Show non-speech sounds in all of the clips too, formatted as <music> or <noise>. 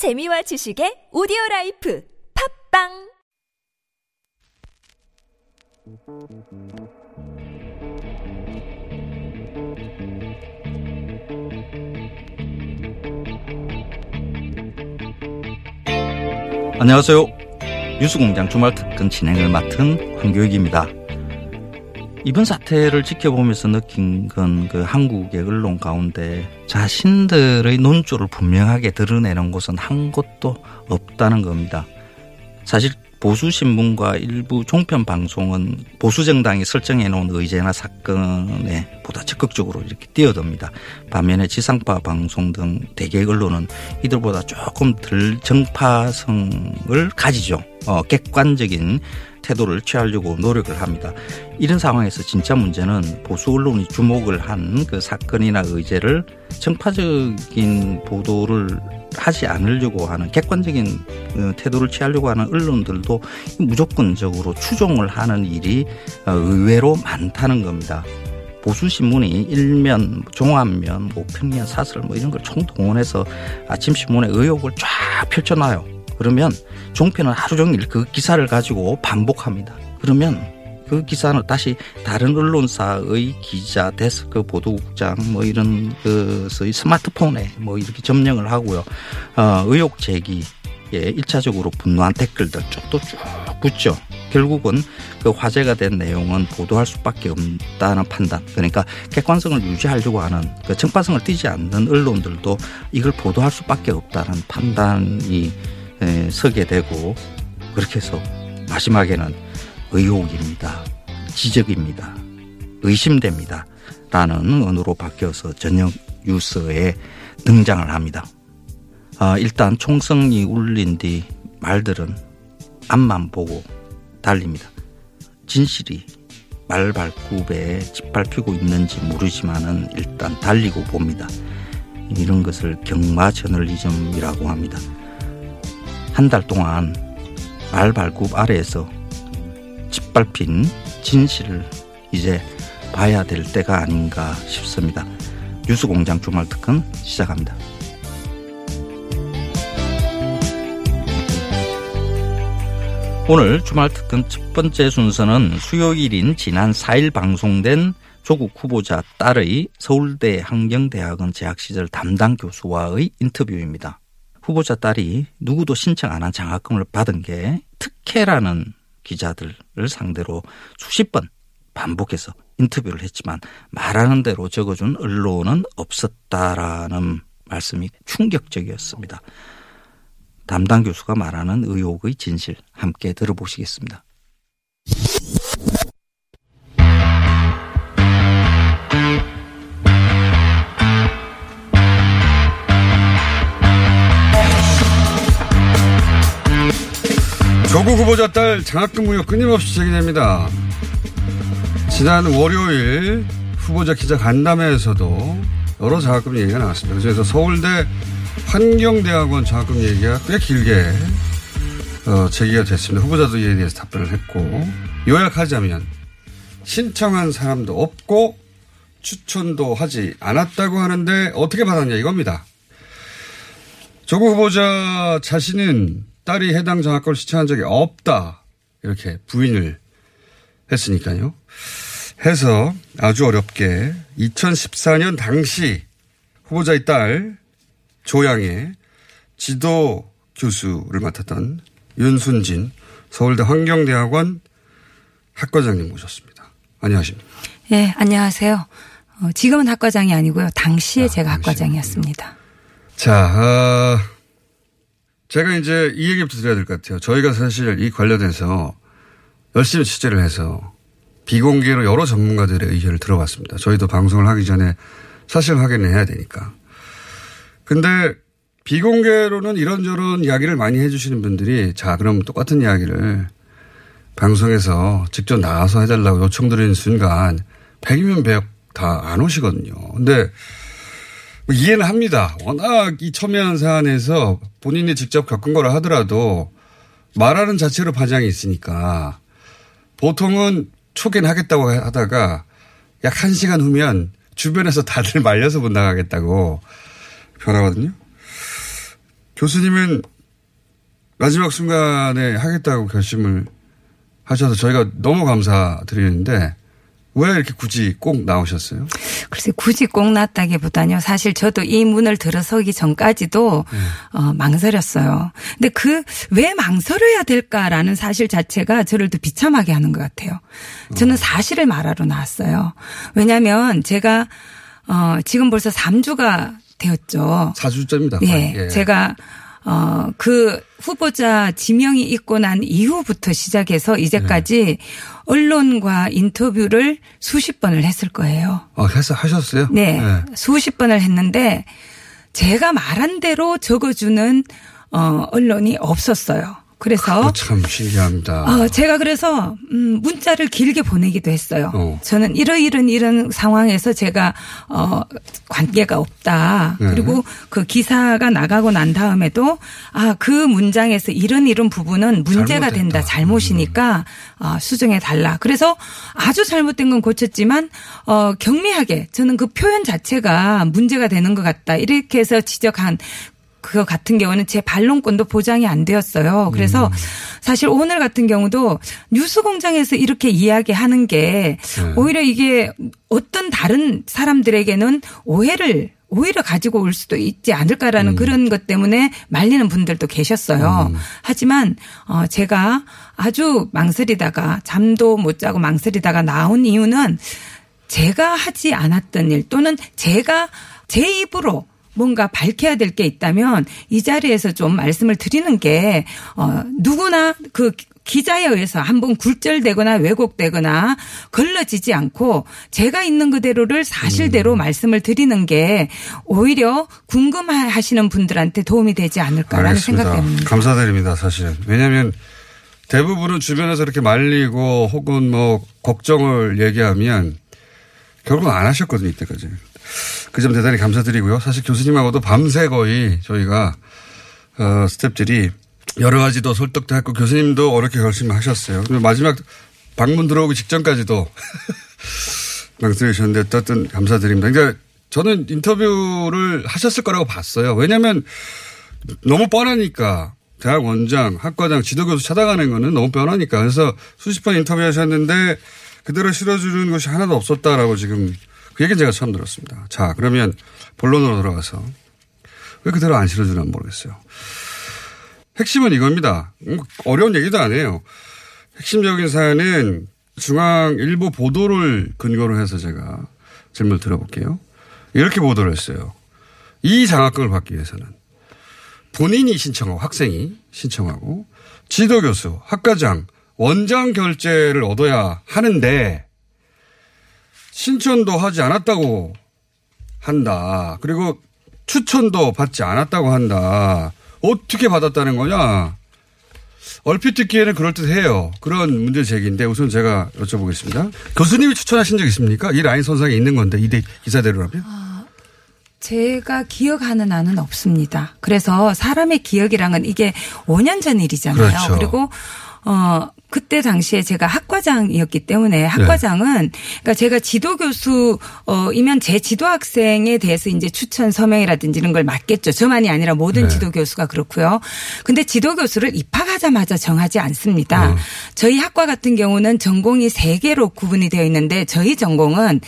재미와 지식의 audio life 팟빵 안녕하세요. 뉴스공장 주말 특근 진행을 맡은 황교익입니다. 이번 사태를 지켜보면서 느낀 건 그 한국의 언론 가운데 자신들의 논조를 분명하게 드러내는 곳은 한 곳도 없다는 겁니다. 사실 보수 신문과 일부 종편 방송은 보수 정당이 설정해 놓은 의제나 사건에 보다 적극적으로 이렇게 뛰어듭니다. 반면에 지상파 방송 등 대개 언론은 이들보다 조금 덜 정파성을 가지죠. 어, 객관적인 태도를 취하려고 노력을 합니다. 이런 상황에서 진짜 문제는 보수 언론이 주목을 한 그 사건이나 의제를 정파적인 보도를 하지 않으려고 하는 객관적인 어, 태도를 취하려고 하는 언론들도 무조건적으로 추종을 하는 일이 어, 의외로 많다는 겁니다. 보수 신문이 일면, 종합면, 뭐 평면, 사설 뭐 이런 걸 총동원해서 아침 신문에 의혹을 쫙 펼쳐놔요. 그러면 종편은 하루 종일 그 기사를 가지고 반복합니다. 그러면 그 기사는 다시 다른 언론사의 기자, 데스크, 보도국장 뭐 이런 그의 스마트폰에 뭐 이렇게 점령을 하고요. 어, 의혹 제기에 일차적으로 분노한 댓글들 쭉또 쭉 붙죠. 결국은 그 화제가 된 내용은 보도할 수밖에 없다는 판단. 그러니까 객관성을 유지하려고 하는 그 정파성을 띠지 않는 언론들도 이걸 보도할 수밖에 없다는 판단이 서게 되고 그렇게 해서 마지막에는 의혹입니다. 지적입니다. 의심됩니다. 라는 언어로 바뀌어서 저녁 뉴스에 등장을 합니다. 아, 일단 총성이 울린 뒤 말들은 앞만 보고 달립니다. 진실이 말발굽에 짓밟히고 있는지 모르지만은 일단 달리고 봅니다. 이런 것을 경마 저널리즘이라고 합니다. 한 달 동안 말발굽 아래에서 짓밟힌 진실을 이제 봐야 될 때가 아닌가 싶습니다. 뉴스공장 주말 특근 시작합니다. 오늘 주말 특근 첫 번째 순서는 수요일인 지난 4일 방송된 조국 후보자 딸의 서울대 환경대학원 재학 시절 담당 교수와의 인터뷰입니다. 후보자 딸이 누구도 신청 안 한 장학금을 받은 게 특혜라는 기자들을 상대로 수십 번 반복해서 인터뷰를 했지만 말하는 대로 적어준 언론은 없었다라는 말씀이 충격적이었습니다. 담당 교수가 말하는 의혹의 진실 함께 들어보시겠습니다. 후보자 딸 장학금 의혹 끊임없이 제기됩니다. 지난 월요일 후보자 기자 간담회에서도 여러 장학금 얘기가 나왔습니다. 그래서 서울대 환경대학원 장학금 얘기가 꽤 길게 어, 제기가 됐습니다. 후보자도 이에 대해서 답변을 했고 요약하자면 신청한 사람도 없고 추천도 하지 않았다고 하는데 어떻게 받았냐 이겁니다. 조국 후보자 자신은 딸이 해당 장학금을 시청한 적이 없다. 이렇게 부인을 했으니까요. 해서 아주 어렵게 2014년 당시 후보자의 딸 조양의 지도 교수를 맡았던 윤순진 서울대 환경대학원 학과장님 모셨습니다. 안녕하십니까. 네, 안녕하세요. 어, 지금은 학과장이 아니고요. 당시에 아, 제가 학과장이었습니다. 자, 어, 제가 이제 이 얘기부터 드려야 될 것 같아요. 저희가 사실 이 관련해서 열심히 취재를 해서 비공개로 여러 전문가들의 의견을 들어봤습니다. 저희도 방송을 하기 전에 사실 확인을 해야 되니까. 근데 비공개로는 이런저런 이야기를 많이 해주시는 분들이 자, 그럼 똑같은 이야기를 방송에서 직접 나와서 해달라고 요청드리는 순간 100이면 100 다 안 오시거든요. 근데 뭐 이해는 합니다. 워낙 이 첨예한 사안에서 본인이 직접 겪은 거라 하더라도 말하는 자체로 반장이 있으니까 보통은 초기는 하겠다고 하다가 약한 시간 후면 주변에서 다들 <laughs> 말려서 못 나가겠다고 변하거든요. 교수님은 마지막 순간에 하겠다고 결심을 하셔서 저희가 너무 감사드리는데 왜 이렇게 굳이 꼭 나오셨어요? 글쎄 굳이 꼭 났다기보다요. 사실 저도 이 문을 들어서기 전까지도 네. 어, 망설였어요. 근데 그 왜 망설여야 될까라는 사실 자체가 저를 더 비참하게 하는 것 같아요. 저는 사실을 말하러 나왔어요. 왜냐하면 제가 어, 지금 벌써 3주가 되었죠. 사주자입니다. 예, 거의. 제가 어, 그 후보자 지명이 있고 난 이후부터 시작해서 이제까지 네. 언론과 인터뷰를 수십 번을 했을 거예요. 아, 해서 하셨어요? 네. 수십 번을 했는데 제가 말한 대로 적어주는 어, 언론이 없었어요. 그래서 참 신기합니다. 어, 제가 그래서 음, 문자를 길게 보내기도 했어요. 어. 저는 이러이런 이런 상황에서 제가 어, 관계가 없다. 네. 그리고 그 기사가 나가고 난 다음에도 아 그 문장에서 이런 이런 부분은 문제가 잘못됐다. 된다. 잘못이니까 어, 수정해 달라. 그래서 아주 잘못된 건 고쳤지만 어, 경미하게 저는 그 표현 자체가 문제가 되는 것 같다. 이렇게 해서 지적한 그거 같은 경우는 제 반론권도 보장이 안 되었어요. 그래서 음. 사실 오늘 같은 경우도 뉴스 공장에서 이렇게 이야기하는 게 네. 오히려 이게 어떤 다른 사람들에게는 오해를 오히려 가지고 올 수도 있지 음. 않을까라는 그런 것 때문에 말리는 분들도 계셨어요. 하지만 어 제가 아주 망설이다가 잠도 못 자고 망설이다가 나온 이유는 제가 하지 않았던 일 또는 제가 제 입으로 뭔가 밝혀야 될 게 있다면 이 자리에서 좀 말씀을 드리는 게, 어, 누구나 그 기자에 의해서 한번 굴절되거나 왜곡되거나 걸러지지 않고 제가 있는 그대로를 사실대로 말씀을 드리는 게 오히려 궁금하시는 분들한테 도움이 되지 않을까라는 생각 때문입니다. 감사드립니다, 사실은. 왜냐하면 대부분은 주변에서 이렇게 말리고 혹은 뭐 걱정을 얘기하면 결국 안 하셨거든요, 이때까지. 그 점 대단히 감사드리고요. 사실 교수님하고도 밤새 거의 저희가 어, 스탭들이 여러 가지 더 설득도 했고 교수님도 어렵게 결심을 하셨어요. 그리고 마지막 방문 들어오기 직전까지도 <laughs> 망설이셨는데 어쨌든 감사드립니다. 그러니까 저는 인터뷰를 하셨을 거라고 봤어요. 왜냐하면 너무 뻔하니까 대학 원장, 학과장, 지도교수 찾아가는 거는 너무 뻔하니까 그래서 수십 번 인터뷰하셨는데 그대로 실어주는 것이 하나도 없었다라고 지금 그 얘기는 제가 처음 들었습니다. 자 그러면 본론으로 들어가서 왜 그대로 안 실어주나 모르겠어요. 핵심은 이겁니다. 음, 어려운 얘기도 안 해요. 핵심적인 사연은 중앙일보 보도를 근거로 해서 제가 질문을 들어볼게요. 이렇게 보도를 했어요. 이 장학금을 받기 위해서는 본인이 신청하고 학생이 신청하고 지도교수, 학과장, 원장 결재를 얻어야 하는데 신청도 하지 않았다고 한다. 그리고 추천도 받지 않았다고 한다. 어떻게 받았다는 거냐? 얼핏 듣기에는 그럴듯해요. 그런 문제 제기인데 우선 제가 여쭤보겠습니다. 교수님이 추천하신 적 있습니까? 이 라인 선상에 있는 건데 이 기사대로라면? 제가 기억하는 한은 없습니다. 그래서 사람의 기억이랑은 이게 5년 전 일이잖아요. 그렇죠. 그리고 어 그때 당시에 제가 학과장이었기 때문에 학과장은 그러니까 제가 지도 교수이면 제 지도 학생에 대해서 이제 추천 서명이라든지 이런 걸 맡겠죠. 저만이 아니라 모든 네. 지도 교수가 그렇고요. 근데 지도 교수를 입학하자마자 정하지 않습니다. 어. 저희 학과 같은 경우는 전공이 세 개로 구분이 되어 있는데 저희 전공은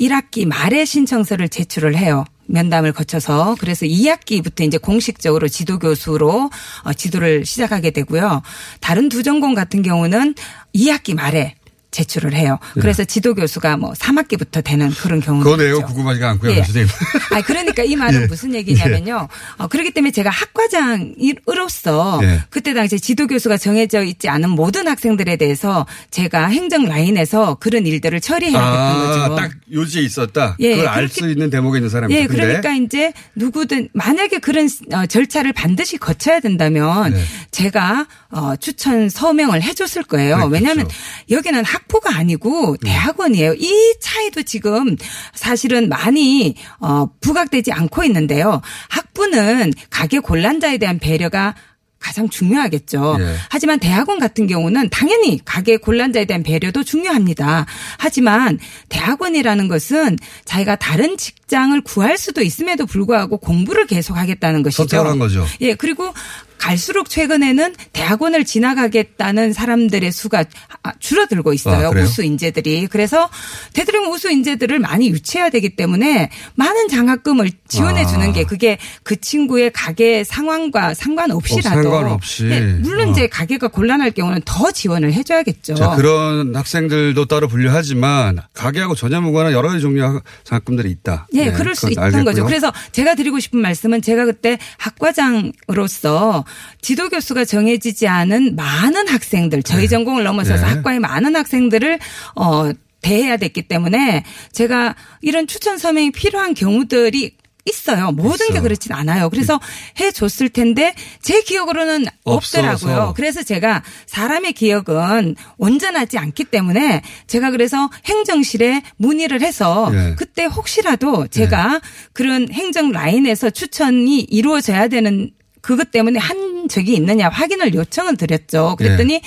1학기 말에 신청서를 제출을 해요. 면담을 거쳐서 그래서 2학기부터 이제 공식적으로 지도 교수로 어, 지도를 시작하게 되고요. 다른 두 전공 같은 경우는 2학기 말에 제출을 해요. 그래서 지도 교수가 뭐 3학기부터 되는 그런 경우도 그 있죠. 궁금하지가 않고요, 예. 교수님. <laughs> 아 그러니까 이 말은 예. 무슨 얘기냐면요. 어, 그렇기 때문에 제가 학과장으로서 예. 그때 당시에 지도 교수가 정해져 있지 않은 모든 학생들에 대해서 제가 행정 라인에서 그런 일들을 처리해야 됐던 아, 거죠. 딱 요지에 있었다. 예, 그걸 알 수 있는 대목에 있는 사람이다. 예, 근데 그러니까 이제 누구든 만약에 그런 어, 절차를 반드시 거쳐야 된다면 네. 제가 어, 추천 서명을 해줬을 거예요. 그렇겠죠. 음. 왜냐하면 여기는 학 부가 아니고 대학원이에요. 이 차이도 지금 사실은 많이 어, 부각되지 않고 있는데요. 학부는 가계 곤란자에 대한 배려가 가장 중요하겠죠. 예. 하지만 대학원 같은 경우는 당연히 가계 곤란자에 대한 배려도 중요합니다. 하지만 대학원이라는 것은 자기가 다른 직장을 구할 수도 있음에도 불구하고 공부를 계속하겠다는 것이죠. 선택한 거죠. 예, 그리고 갈수록 최근에는 대학원을 지나가겠다는 사람들의 수가 아, 줄어들고 있어요. 아? 우수 인재들이. 그래서 대통령 우수 인재들을 많이 유치해야 되기 때문에 많은 장학금을 지원해 주는 아. 게 그게 그 친구의 가계 상황과 상관없이라도 어, 상관없이. 예, 물론 어. 이제 가계가 곤란할 경우는 더 지원을 해 줘야겠죠. 자, 그런 학생들도 따로 분류하지만 가게하고 전혀 무관한 여러 가지 종류의 장학금들이 있다. 예, 네, 그럴 수 있던 거죠. 그래서 제가 드리고 싶은 말씀은 제가 그때 학과장으로서 지도 교수가 정해지지 않은 많은 학생들, 저희 전공을 넘어서서 네. 학과의 많은 학생들을 어 대해야 됐기 때문에 제가 이런 추천 서명이 필요한 경우들이 있어요. 모든 게 있어. 그렇진 않아요. 그래서 해 줬을 텐데 제 기억으로는 없더라고요. 없어서. 그래서 제가 사람의 기억은 온전하지 않기 때문에 제가 그래서 행정실에 문의를 해서 예. 그때 혹시라도 제가 그런 행정 라인에서 추천이 이루어져야 되는 그것 때문에 한 적이 있느냐 확인을 요청을 드렸죠. 그랬더니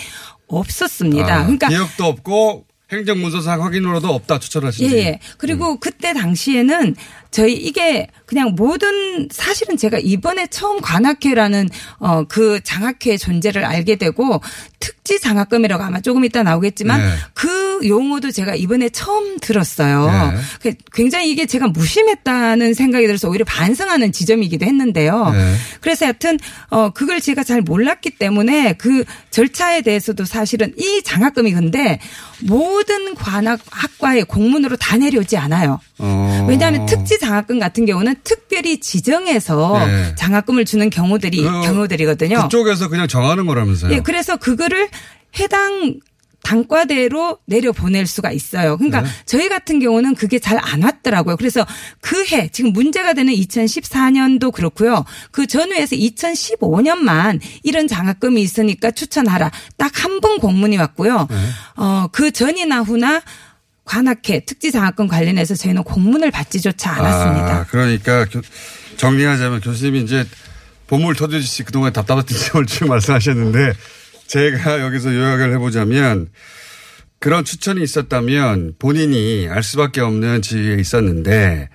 없었습니다. 아, 그러니까 기억도 없고 행정문서상 확인으로도 없다 추천하시는. 예, 예. 그리고 그때 당시에는 저희 이게 그냥 모든 사실은 제가 이번에 처음 관학회라는 어 그 장학회 존재를 알게 되고 특지 장학금이라고 아마 조금 이따 나오겠지만 네. 그 용어도 제가 이번에 처음 들었어요. 네. 그 굉장히 이게 제가 무심했다는 생각이 들어서 오히려 반성하는 지점이기도 했는데요. 네. 그래서 여튼 어 그걸 제가 잘 몰랐기 때문에 그 절차에 대해서도 사실은 이 장학금이 근데 모든 관학 학과의 공문으로 다 내려오지 않아요. 어. 왜냐하면 특지 장학금 같은 경우는 특별히 지정해서 네. 장학금을 주는 경우들이 그- 경우들이거든요. 그쪽에서 그냥 정하는 거라면서요. 예, 그래서 그거를 해당 단과대로 내려 보낼 수가 있어요. 그러니까 네. 저희 같은 경우는 그게 잘 안 왔더라고요. 그래서 그 해 지금 문제가 되는 2014년도 그렇고요. 그 전후에서 2015년만 이런 장학금이 있으니까 추천하라. 딱 한 번 공문이 왔고요. 네. 어, 그 전이나 후나 관학회 특지 장학금 관련해서 저희는 공문을 받지조차 않았습니다. 아, 그러니까 교- 정리하자면 교수님이 이제 보물 터주듯이 그동안 답답했던 <laughs> 점을 지금 말씀하셨는데 제가 여기서 요약을 해보자면 그런 추천이 있었다면 본인이 알 수밖에 없는 지위에 있었는데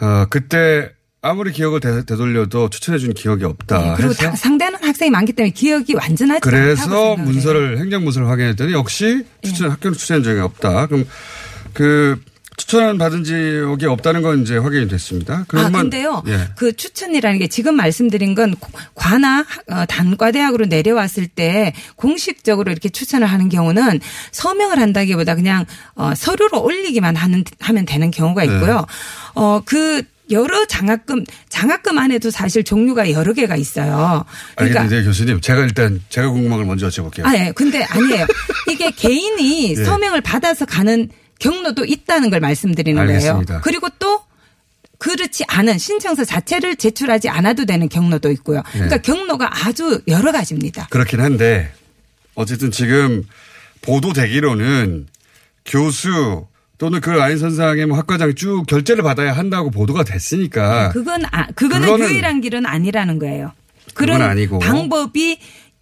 어, 그때 아무리 기억을 되, 되돌려도 추천해 준 기억이 없다. 네, 그리고 해서 다- 상대는 학생이 많기 때문에 기억이 완전하지 그래서. 문서를 행정 문서를 확인했더니 역시 추천 학교는 추천한 적이 없다. 그럼 그 추천 받은 적이 없다는 건 이제 확인이 됐습니다. 아, 그러면 근데요. 예. 그 추천이라는 게 지금 말씀드린 건 관아 어, 단과 대학으로 내려왔을 때 공식적으로 이렇게 추천을 하는 경우는 서명을 한다기보다 그냥 어, 서류로 올리기만 하는 하면 되는 경우가 네. 있고요. 어, 그 여러 장학금 장학금 안에도 사실 종류가 여러 개가 있어요. 그러니까 알겠는데 교수님 제가 일단 제가 궁금한 걸 먼저 여쭤볼게요. 아, 예. 근데 아니에요. 이게 개인이 <laughs> 예. 서명을 받아서 가는 경로도 있다는 걸 말씀드리는 알겠습니다. 거예요. 그리고 또 그렇지 않은 신청서 자체를 제출하지 않아도 되는 경로도 있고요. 그러니까 예. 경로가 아주 여러 가지입니다. 그렇긴 한데 어쨌든 지금 보도되기로는 교수 또는 그 아인 선상의 뭐 학과장이 쭉 결재를 받아야 한다고 보도가 됐으니까 그건 아, 그거는 그거는- 유일한 길은 아니라는 거예요. 그건 그런 아니고. 방법이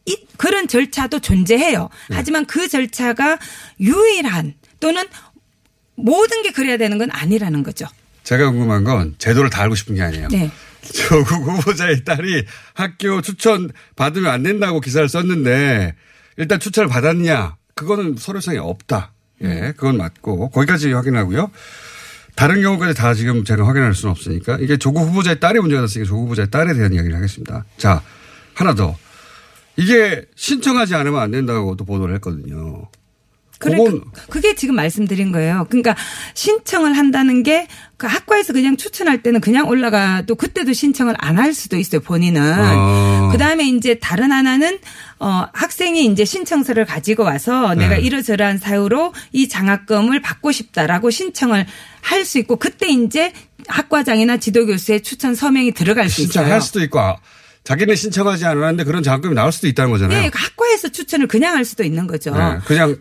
이- 그런 절차도 존재해요. 네. 하지만 그 절차가 유일한 또는 모든 게 그래야 되는 건 아니라는 거죠. 제가 궁금한 건 제도를 다 알고 싶은 게 아니에요. 네. <laughs> 조국 후보자의 딸이 학교 추천 받으면 안 된다고 기사를 썼는데 일단 추천을 받았냐? 그거는 서류상에 없다. 예, 그건 맞고 거기까지 확인하고요. 다른 경우까지 다 지금 제가 확인할 수는 없으니까 이게 조국 후보자의 딸이 문제가 됐으니까 조국 후보자의 딸에 대한 이야기를 하겠습니다. 자, 하나 더. 이게 신청하지 않으면 안 된다고 또 보도를 했거든요. 그러니까 그건 그게 지금 말씀드린 거예요. 그러니까 신청을 한다는 게 그 학과에서 그냥 추천할 때는 그냥 올라가도 그때도 신청을 안 할 수도 있어요. 본인은. 어. 그다음에 이제 다른 하나는 어 학생이 이제 신청서를 가지고 와서 내가 네. 이러저러한 사유로 이 장학금을 받고 싶다라고 신청을 할 수 있고 그때 이제 학과장이나 지도교수의 추천 서명이 들어갈 수 있어요. 신청할 수도 있고 아, 자기는 신청하지 않았는데 그런 장학금이 나올 수도 있다는 거잖아요. 예, 학과에서 추천을 그냥 할 수도 있는 거죠. 네, 그냥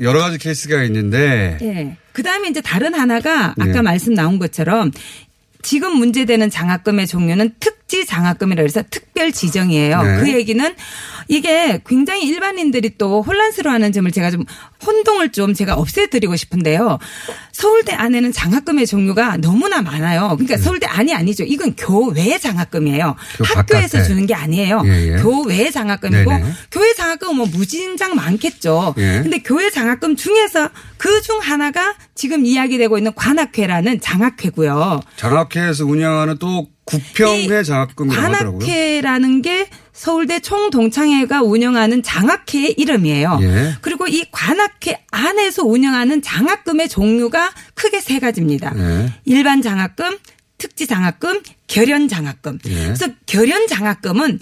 여러 가지 케이스가 있는데 예. 그 다음에 이제 다른 하나가 아까 네. 말씀 나온 것처럼 지금 문제되는 장학금의 종류는 특 특지 장학금이라 해서 특별 지정이에요. 네. 그 얘기는 이게 굉장히 일반인들이 또 혼란스러워하는 점을 제가 좀 혼동을 좀 제가 없애드리고 싶은데요. 서울대 안에는 장학금의 종류가 너무나 많아요. 그러니까 서울대 안이 아니죠. 이건 교외 장학금이에요. 그 학교에서 바깥에. 주는 게 아니에요. 예, 예. 교외 장학금이고 네네. 교회 장학금은 뭐 무진장 많겠죠. 예. 근데 교회 장학금 중에서 그 중 하나가 지금 이야기되고 있는 관악회라는 장학회고요. 장학회에서 운영하는 또 구평회 이 장학금이라고 하더라고요. 관악회라는 게 서울대 총동창회가 운영하는 장학회의 이름이에요. 예. 그리고 이 관악회 안에서 운영하는 장학금의 종류가 크게 세 가지입니다. 예. 일반 장학금, 특지 장학금, 결연 장학금. 예. 그래서 결연 장학금은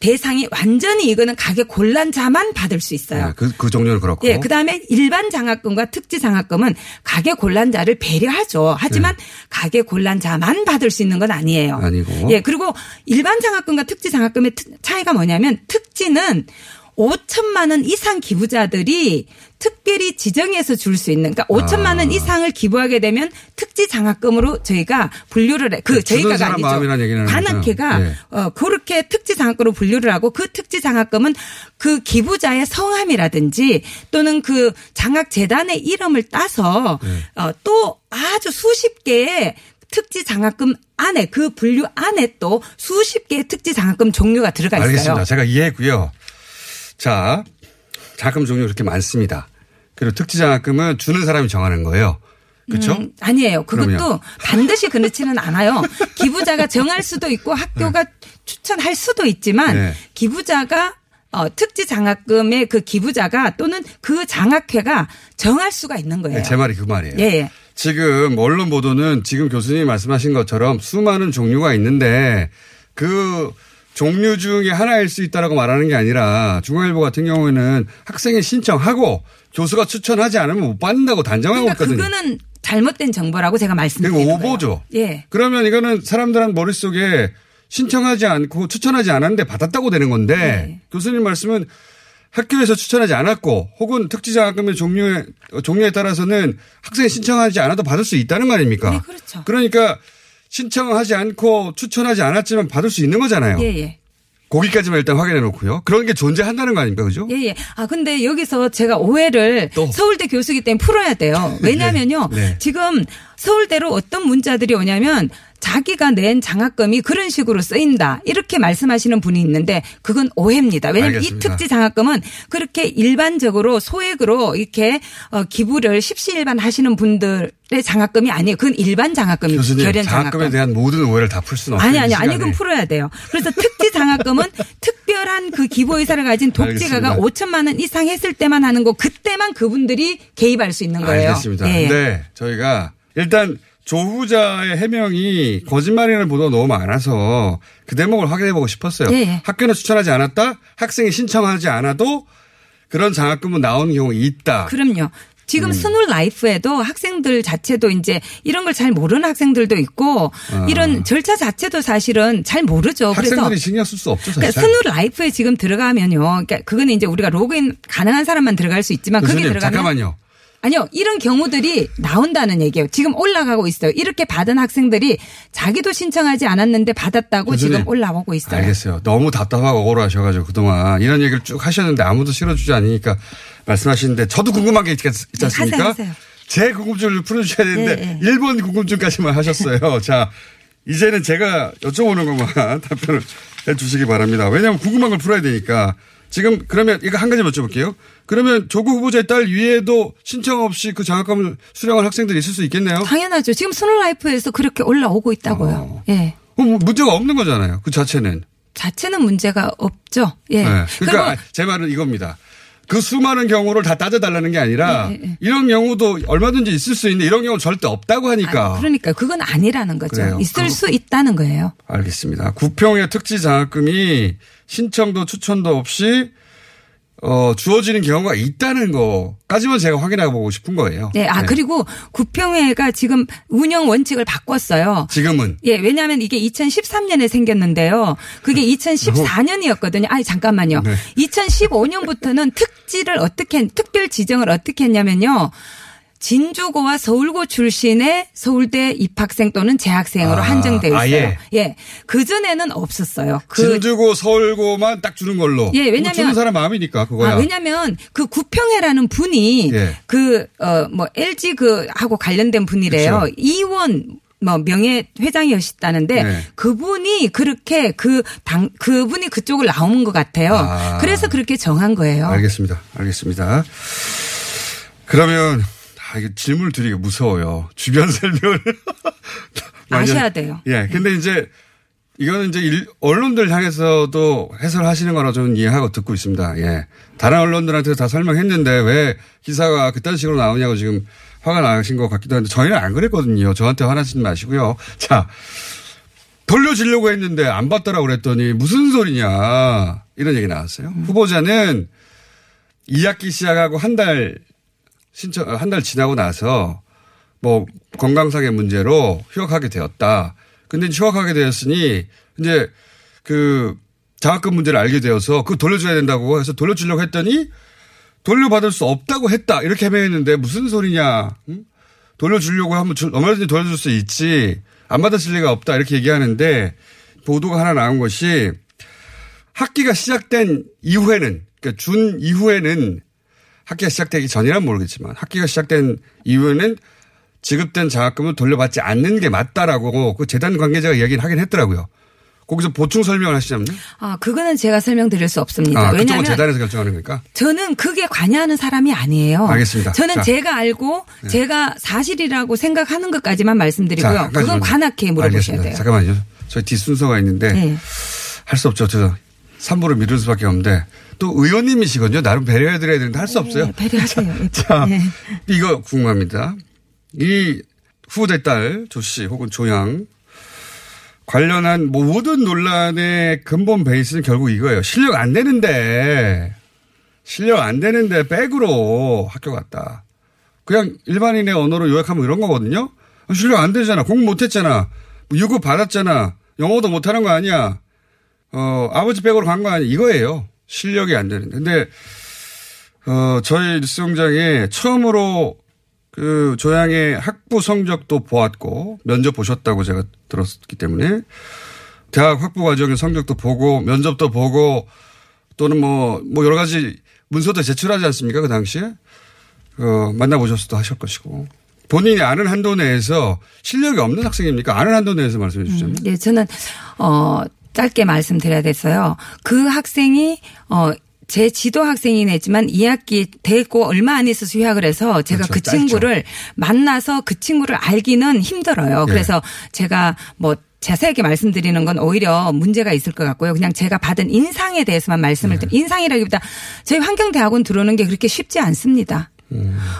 대상이 완전히 이거는 가게 곤란자만 받을 수 있어요. 네, 그, 그 종류는 그렇고. 예, 그 다음에 일반 장학금과 특지 장학금은 가계 곤란자를 배려하죠. 하지만 가계 곤란자만 받을 수 있는 건 아니에요. 네. 아니고. 예, 그리고 일반 장학금과 특지 장학금의 특- 차이가 뭐냐면 특지는 5천만 원 이상 기부자들이 특별히 지정해서 줄 수 있는 그러니까 5천만 원 이상을 기부하게 되면 특지 장학금으로 저희가 분류를 해. 그그 주는 저희가가 아니죠. 관악회가. 예. 어, 그렇게 특지 장학금으로 분류를 하고 그 특지 장학금은 그 기부자의 성함이라든지 또는 그 장학 재단의 이름을 따서 네. 어, 또 아주 수십 개의 특지 장학금 안에 그 분류 안에 또 수십 개의 특지 장학금 종류가 들어가 있어요. 알겠습니다. 제가 이해했고요. 자, 장학금 종류 그렇게 많습니다. 그리고 특지 장학금은 주는 사람이 정하는 거예요. 그렇죠? 음, 아니에요. 그것도 그럼요. 반드시 그렇지는 않아요. 기부자가 정할 수도 있고 학교가 추천할 수도 있지만 네. 기부자가 어, 특지 장학금의 그 기부자가 또는 그 장학회가 정할 수가 있는 거예요. 네, 제 말이 그 말이에요. 예, 예. 지금 언론 보도는 지금 교수님이 말씀하신 것처럼 수많은 종류가 있는데 그 종류 중에 하나일 수 있다라고 말하는 게 아니라 중앙일보 같은 경우에는 학생이 신청하고 교수가 추천하지 않으면 못 받는다고 단정하고 그러니까 있거든요. 그거는 잘못된 정보라고 제가 말씀드리는 거예요. 오보죠. 예. 그러면 이거는 사람들한 머릿속에 신청하지 않고 추천하지 않았는데 받았다고 되는 건데 네. 교수님 말씀은 학교에서 추천하지 않았고 혹은 특지장학금의 종류에 종류에 따라서는 학생이 신청하지 않아도 받을 수 있다는 거 아닙니까? 네, 그렇죠. 그러니까 신청하지 않고 추천하지 않았지만 받을 수 있는 거잖아요. 예, 예. 거기까지만 일단 확인해 놓고요. 그런 게 존재한다는 거 아닙니까? 그죠? 예, 예. 아, 근데 여기서 제가 오해를 또. 서울대 교수기 때문에 풀어야 돼요. <laughs> 왜냐면요. 네. 지금 서울대로 어떤 문자들이 오냐면 자기가 낸 장학금이 그런 식으로 쓰인다. 이렇게 말씀하시는 분이 있는데 그건 오해입니다. 왜냐하면 알겠습니다. 이 특지 장학금은 그렇게 일반적으로 소액으로 이렇게 어, 기부를 십시일반 하시는 분들 의 장학금이 아니에요. 그건 일반 장학금이죠. 교수님 결연 장학금에 장학금. 대한 모든 오해를 다 풀 수는 없어요. 아니 아니 이 아니. 그건 풀어야 돼요. 그래서 특지 장학금은 <laughs> 특별한 그 기부 의사를 가진 독재가가 알겠습니다. 5천만 원 이상 했을 때만 하는 거 그때만 그분들이 개입할 수 있는 거예요. 알겠습니다. 예. 네, 저희가 일단 조 후보자의 해명이 거짓말이라는 보도가 너무 많아서 그 대목을 확인해 보고 싶었어요. 예, 예. 학교는 추천하지 않았다. 학생이 신청하지 않아도 그런 장학금은 나오는 경우가 있다. 그럼요. 지금 음. 스누 라이프에도 학생들 자체도 이제 이런 걸 잘 모르는 학생들도 있고 이런 절차 자체도 사실은 잘 모르죠. 그래서 아. 학생들이 신경 쓸 수 없죠. 그러니까 스누 라이프에 지금 들어가면요. 그러니까 그거는 이제 우리가 로그인 가능한 사람만 들어갈 수 있지만 교수님 들어가면 잠깐만요. 아니요. 이런 경우들이 나온다는 얘기예요. 지금 올라가고 있어요. 이렇게 받은 학생들이 자기도 신청하지 않았는데 받았다고 지금 올라오고 있어요. 알겠어요. 너무 답답하고 억울하셔가지고 그동안 이런 얘기를 쭉 하셨는데 아무도 실어주지 않으니까 말씀하시는데 저도 궁금한 게 있, 있지 네, 않습니까? 하세요, 하세요. 제 궁금증을 풀어주셔야 되는데 네, 네. 일본 궁금증까지만 하셨어요. <laughs> 자, 이제는 제가 여쭤보는 것만 <laughs> 답변을 해 주시기 바랍니다. 왜냐하면 궁금한 걸 풀어야 되니까. 지금 그러면 이거 한 가지 여쭤볼게요. 그러면 조국 후보자의 딸 위에도 신청 없이 그 장학금을 수령한 학생들이 있을 수 있겠네요. 당연하죠. 지금 스누 라이프에서 그렇게 올라오고 있다고요. 어. 예. 어, 뭐 문제가 없는 거잖아요. 그 자체는. 자체는 문제가 없죠. 예. 네. 그러니까 제 말은 이겁니다. 그 수많은 경우를 다 따져달라는 게 아니라 네, 네, 네. 이런 경우도 얼마든지 있을 수 있는데 이런 경우는 절대 없다고 하니까. 아, 그러니까 그건 아니라는 거죠. 그래요. 있을 그거- 수 있다는 거예요. 알겠습니다. 구평의 특지 장학금이 신청도 추천도 없이 어, 주어지는 경우가 있다는 거까지만 제가 확인해 보고 싶은 거예요. 네. 아, 네. 그리고 구평회가 지금 운영 원칙을 바꿨어요. 지금은 예, 왜냐하면 이게 2013년에 생겼는데요. 그게 2014년이었거든요. 아니, 잠깐만요. 네. 2015년부터는 특지를 어떻게, 특별 지정을 어떻게 했냐면요. 진주고와 서울고 출신의 서울대 입학생 또는 재학생으로 아, 한정되어 있어요. 아 예? 예. 그 전에는 없었어요. 그 진주고 서울고만 딱 주는 걸로. 예, 왜냐면- 뭐 주는 사람 마음이니까 그거야. 아, 왜냐면 그 구평회라는 분이 예. 그, 어, 뭐 LG 그 하고 관련된 분이래요. 그쵸. 이원 뭐 명예 회장이었다는데 네. 그분이 그렇게 그 당 그분이 그쪽을 나오는 것 같아요. 아. 그래서 그렇게 정한 거예요. 알겠습니다. 알겠습니다. 그러면 아, 이게 질문을 드리기 무서워요. 주변 <laughs> 설명을 아셔야 하- 돼요. 예. 근데 이제 이거는 이제 일- 언론들 향해서도 해설하시는 거라 저는 이해하고 듣고 있습니다. 예. 다른 언론들한테 다 설명했는데 왜 기사가 그딴 식으로 나오냐고 지금 화가 나신 것 같기도 한데 저희는 안 그랬거든요. 저한테 화나지 마시고요. 자. 돌려주려고 했는데 안 받더라고 그랬더니 무슨 소리냐. 이런 얘기 나왔어요. 후보자는 2학기 시작하고 한 달 신청, 한 달 지나고 나서 뭐 건강상의 문제로 휴학하게 되었다. 근데 휴학하게 되었으니 이제 그 장학금 문제를 알게 되어서 그거 돌려줘야 된다고 해서 돌려주려고 했더니 돌려받을 수 없다고 했다. 이렇게 해명했는데 무슨 소리냐. 응? 돌려주려고 하면 줄- 얼마든지 돌려줄 수 있지. 안 받았을 리가 없다. 이렇게 얘기하는데 보도가 하나 나온 것이 학기가 시작된 이후에는 그러니까 준 이후에는 학기가 시작되기 전이란 모르겠지만 학기가 시작된 이후에는 지급된 장학금을 돌려받지 않는 게 맞다라고 그 재단 관계자가 이야기를 하긴 했더라고요. 거기서 보충 설명을 하시자면요. 아, 그거는 제가 설명드릴 수 없습니다. 아, 왜냐하면 재단에서 결정하는 거니까. 저는 그게 관여하는 사람이 아니에요. 알겠습니다. 저는 자. 네. 제가 알고 제가 사실이라고 생각하는 것까지만 말씀드리고요. 자, 그건. 관악회에 물어보셔야. 돼요. 잠깐만요. 저희 뒷순서가 있는데 네. 할수 없죠. 저 3부를 미룰 수밖에 없는데 또 의원님이시거든요. 나름 배려해드려야 되는데 할 수 없어요. 네, 배려하세요. <laughs> 자, 네. 이거 궁금합니다. 이 후보자 딸 조씨 혹은 조양 관련한 모든 논란의 근본 베이스는 결국 이거예요. 실력 안 되는데 실력 안 되는데 백으로 학교 갔다. 그냥 일반인의 언어로 요약하면 이런 거거든요. 실력 안 되잖아. 공부 못했잖아. 뭐 유급 받았잖아. 영어도 못하는 거 아니야. 어, 아버지 백으로 간 거 아니야. 이거예요. 실력이 안 되는데. 근데 어, 저희 뉴스공장에 처음으로 그 조양의 학부 성적도 보았고 면접 보셨다고 제가 들었기 때문에 대학 학부 과정의 성적도 보고 면접도 보고 또는 뭐, 뭐 여러 가지 문서도 제출하지 않습니까? 그 당시에. 어, 만나보셨어도 하실 것이고. 본인이 아는 한도 내에서 실력이 없는 학생입니까? 아는 한도 내에서 말씀해 주시면. 네, 저는 어 짧게 말씀드려야 돼서요. 그 학생이 어. 제 지도 학생이긴 했지만 2학기 되고 얼마 안 있어서 휴학을 해서 제가 그렇죠. 그 짧죠. 친구를 만나서 그 친구를 알기는 힘들어요. 예. 그래서 제가 뭐 자세하게 말씀드리는 건 오히려 문제가 있을 것 같고요. 그냥 제가 받은 인상에 대해서만 말씀을 네. 드리 인상이라기보다 저희 환경대학원 들어오는 게 그렇게 쉽지 않습니다.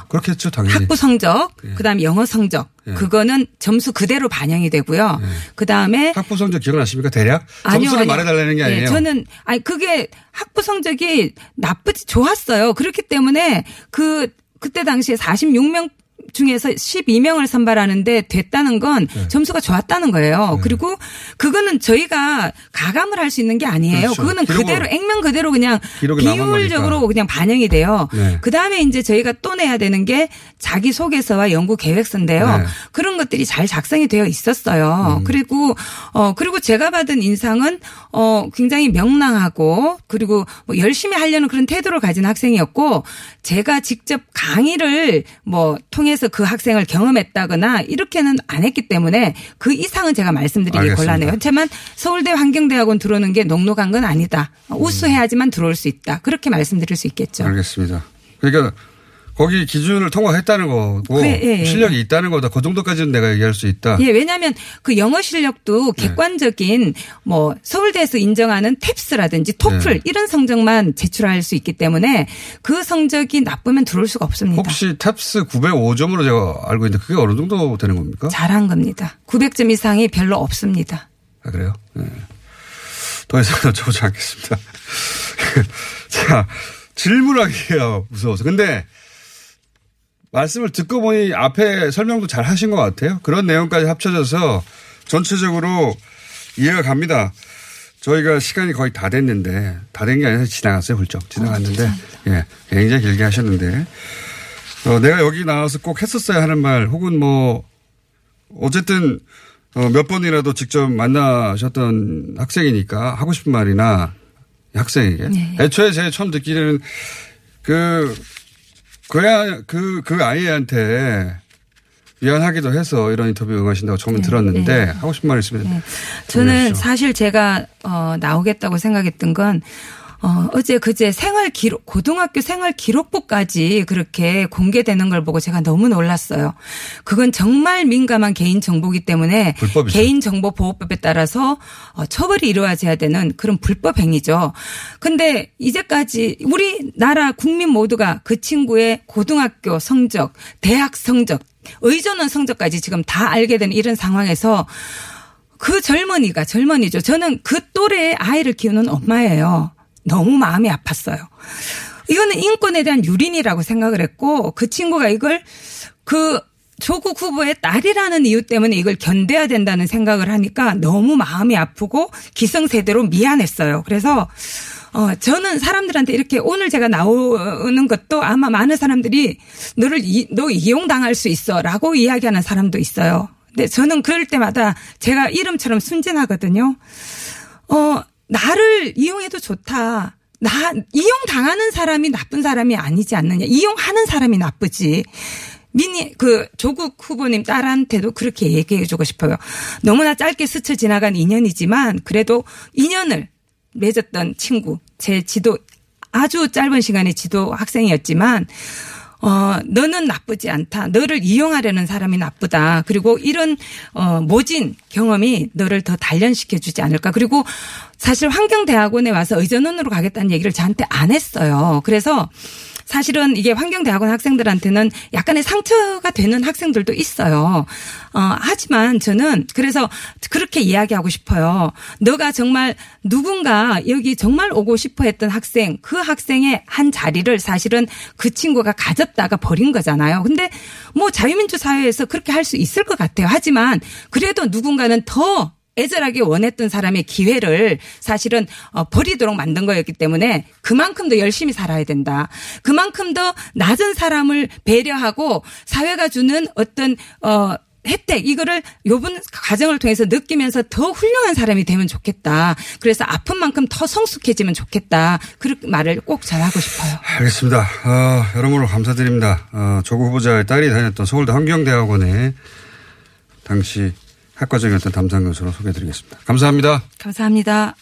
그렇겠죠, 당연히. 학부 성적, 그다음에 영어 성적, 예. 그거는 점수 그대로 반영이 되고요. 그다음에 학부 성적 기억나십니까? 대략? 아니요, 점수를 아니요. 말해달라는 게 예, 아니에요. 저는 아니 그게 학부 성적이 나쁘지 좋았어요. 그렇기 때문에 그 그때 당시에 46명 중에서 12명을 선발하는데 됐다는 건 네. 점수가 좋았다는 거예요. 그리고 그거는 저희가 가감을 할 수 있는 게 아니에요. 그렇죠. 그거는 그대로 액면 그대로 그냥 비율적으로. 그냥 반영이 돼요. 네. 그 다음에 이제 저희가 또 내야 되는 게 자기 소개서와 연구 계획서인데요. 네. 음. 그런 것들이 잘 작성이 되어 있었어요. 그리고 어 그리고 제가 받은 인상은 어 굉장히 명랑하고 그리고 뭐 열심히 하려는 그런 태도를 가진 학생이었고 제가 직접 강의를 뭐 통해서 그 학생을 경험했다거나 이렇게는 안 했기 때문에 그 이상은 제가 말씀드리기 알겠습니다. 곤란해요. 하지만 서울대 환경대학원 들어오는 게 녹록한 건 아니다. 우수해야지만 들어올 수 있다. 그렇게 말씀드릴 수 있겠죠. 알겠습니다. 그러니까 거기 기준을 통과했다는 거고 그래, 예, 예. 실력이 있다는 거다. 그 정도까지는 내가 얘기할 수 있다. 예, 왜냐하면 그 영어 네. 실력도 객관적인 뭐 서울대에서 인정하는 탭스라든지 토플 네. 이런 성적만 제출할 수 있기 때문에 그 성적이 나쁘면 들어올 수가 없습니다. 혹시 탭스 905점으로 제가 알고 있는데 그게 어느 정도 되는 겁니까? 잘한 겁니다. 900점 이상이 별로 없습니다. 아, 그래요? 네. 더 이상 여쭤보지 않겠습니다. <laughs> 자, 질문하기가 무서워서. 근데 말씀을 듣고 보니 앞에 설명도 잘 하신 것 같아요. 그런 내용까지 합쳐져서 전체적으로 이해가 갑니다. 저희가 시간이 거의 다 됐는데, 다 된 게 아니라 지나갔어요, 훌쩍. 지나갔는데, 예, 굉장히 길게 하셨는데, 어, 내가 여기 나와서 꼭 했었어야 하는 말 혹은 뭐 어쨌든 어, 몇 번이라도 직접 만나셨던 학생이니까 하고 싶은 말이나 학생에게 네. 애초에 제가 처음 듣기에는 그 그야 그, 그 아이한테 미안하기도 해서 이런 인터뷰 응하신다고 처음에 들었는데 네. 하고 싶은 말 있으면 저는 보내주십시오. 사실 제가 어 나오겠다고 생각했던 건 어, 어제 그제 생활 기록, 고등학교 생활 기록부까지 그렇게 공개되는 걸 보고 제가 너무 놀랐어요. 그건 정말 민감한 개인 정보기 때문에 불법이죠. 개인 정보 보호법에 따라서 어, 처벌이 이루어져야 되는 그런 불법 행위죠. 근데 이제까지 우리 나라 국민 모두가 그 친구의 고등학교 성적, 대학 성적, 의존원 성적까지 지금 다 알게 된 이런 상황에서 그 젊은이가 젊은이죠. 저는 그 또래의 아이를 키우는 엄마예요. 너무 마음이 아팠어요. 이거는 인권에 대한 유린이라고 생각을 했고 그 친구가 이걸 그 조국 후보의 딸이라는 이유 때문에 이걸 견뎌야 된다는 생각을 하니까 너무 마음이 아프고 기성세대로 미안했어요. 그래서 어 저는 사람들한테 이렇게 오늘 제가 나오는 것도 아마 많은 사람들이 너를 이, 너 이용당할 수 있어라고 이야기하는 사람도 있어요. 근데 저는 그럴 때마다 제가 이름처럼 순진하거든요. 어 나를 이용해도 좋다. 나 이용 당하는 사람이 나쁜 사람이 아니지 않느냐. 이용하는 사람이 나쁘지. 민희 그 조국 후보님 딸한테도 그렇게 얘기해 주고 싶어요. 너무나 짧게 스쳐 지나간 인연이지만 그래도 인연을 맺었던 친구 제 지도 아주 짧은 시간의 지도 학생이었지만 어, 너는 나쁘지 않다. 너를 이용하려는 사람이 나쁘다. 그리고 이런, 어, 모진 경험이 너를 더 단련시켜 주지 않을까. 그리고 사실 환경대학원에 와서 의전원으로 가겠다는 얘기를 저한테 안 했어요. 그래서 사실은 이게 환경대학원 학생들한테는 약간의 상처가 되는 학생들도 있어요. 어, 하지만 저는 그래서 그렇게 이야기하고 싶어요. 너가 정말 누군가 여기 정말 오고 싶어 했던 학생, 그 학생의 한 자리를 사실은 그 친구가 가졌다가 버린 거잖아요. 근데 뭐 자유민주 사회에서 그렇게 할 수 있을 것 같아요. 하지만 그래도 누군가는 더 애절하게 원했던 사람의 기회를 사실은 어, 버리도록 만든 거였기 때문에 그만큼 더 열심히 살아야 된다. 그만큼 더 낮은 사람을 배려하고 사회가 주는 어떤 어 혜택 이거를 요번 과정을 통해서 느끼면서 더 훌륭한 사람이 되면 좋겠다. 그래서 아픈 만큼 더 성숙해지면 좋겠다. 그런 말을 꼭 전하고 싶어요. 알겠습니다. 어, 여러모로 감사드립니다. 어, 조국 후보자의 딸이 다녔던 서울대 환경대학원에 당시 학과장이었던 담당 교수로 소개해드리겠습니다. 감사합니다. 감사합니다.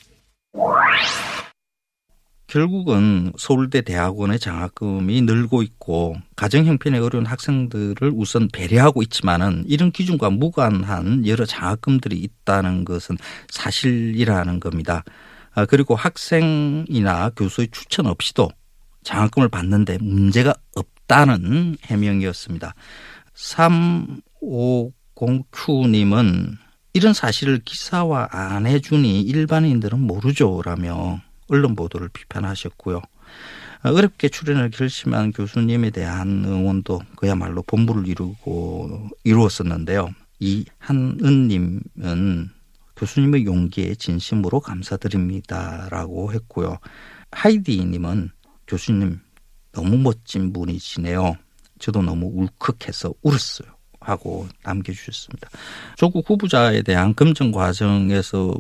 결국은 서울대 대학원의 장학금이 늘고 있고 가정 형편이 어려운 학생들을 우선 배려하고 있지만은 이런 기준과 무관한 여러 장학금들이 있다는 것은 사실이라는 겁니다. 아, 그리고 학생이나 교수의 추천 없이도 장학금을 받는데 문제가 없다는 해명이었습니다. 350Q님은 이런 사실을 기사화 안 해주니 일반인들은 모르죠라며 언론 보도를 비판하셨고요. 어렵게 출연을 결심한 교수님에 대한 응원도 그야말로 본부를 이루고 이루었었는데요. 이 한은님은 교수님의 용기에 진심으로 감사드립니다라고 했고요. 하이디님은 교수님 너무 멋진 분이시네요. 저도 너무 울컥해서 울었어요. 하고 남겨주셨습니다. 조국 후보자에 대한 검증 과정에서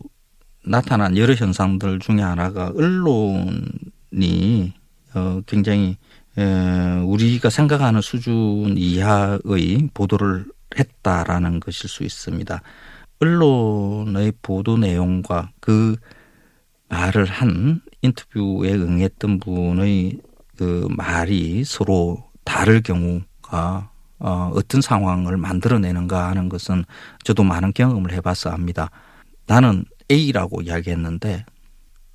나타난 여러 현상들 중에 하나가 언론이 어 굉장히 에 우리가 생각하는 수준 이하의 보도를 했다라는 것일 수 있습니다. 언론의 보도 내용과 그 말을 한 인터뷰에 응했던 분의 그 말이 서로 다를 경우가 어, 어떤 상황을 만들어내는가 하는 것은 저도 많은 경험을 해봐서 압니다. 나는 A라고 이야기했는데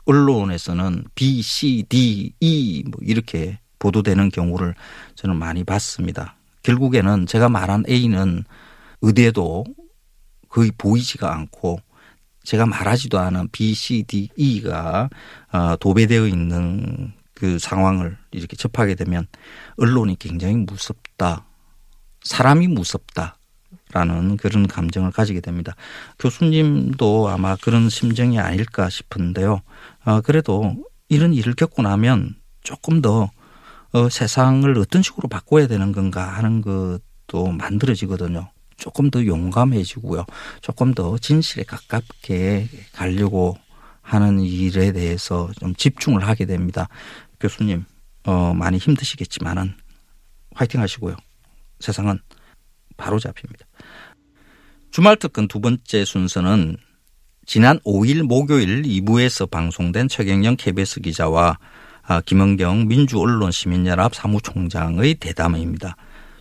언론에서는 B, C, D, E 뭐 이렇게 보도되는 경우를 저는 많이 봤습니다. 결국에는 제가 말한 A는 의대도 거의 보이지가 않고 제가 말하지도 않은 B, C, D, E가 어, 도배되어 있는 그 상황을 이렇게 접하게 되면 언론이 굉장히 무섭다. 사람이 무섭다. 라는 그런 감정을 가지게 됩니다. 교수님도 아마 그런 심정이 아닐까 싶은데요. 어, 그래도 이런 일을 겪고 나면 조금 더 어, 세상을 어떤 식으로 바꿔야 되는 건가 하는 것도 만들어지거든요. 조금 더 용감해지고요. 조금 더 진실에 가깝게 가려고 하는 일에 대해서 좀 집중을 하게 됩니다. 교수님, 어, 많이 힘드시겠지만은 화이팅 하시고요. 세상은 바로 잡힙니다. 주말 특근 두 번째 순서는 지난 5일 목요일 2부에서 방송된 최경영 KBS 기자와 아, 김은경 민주언론시민연합 사무총장의 대담입니다.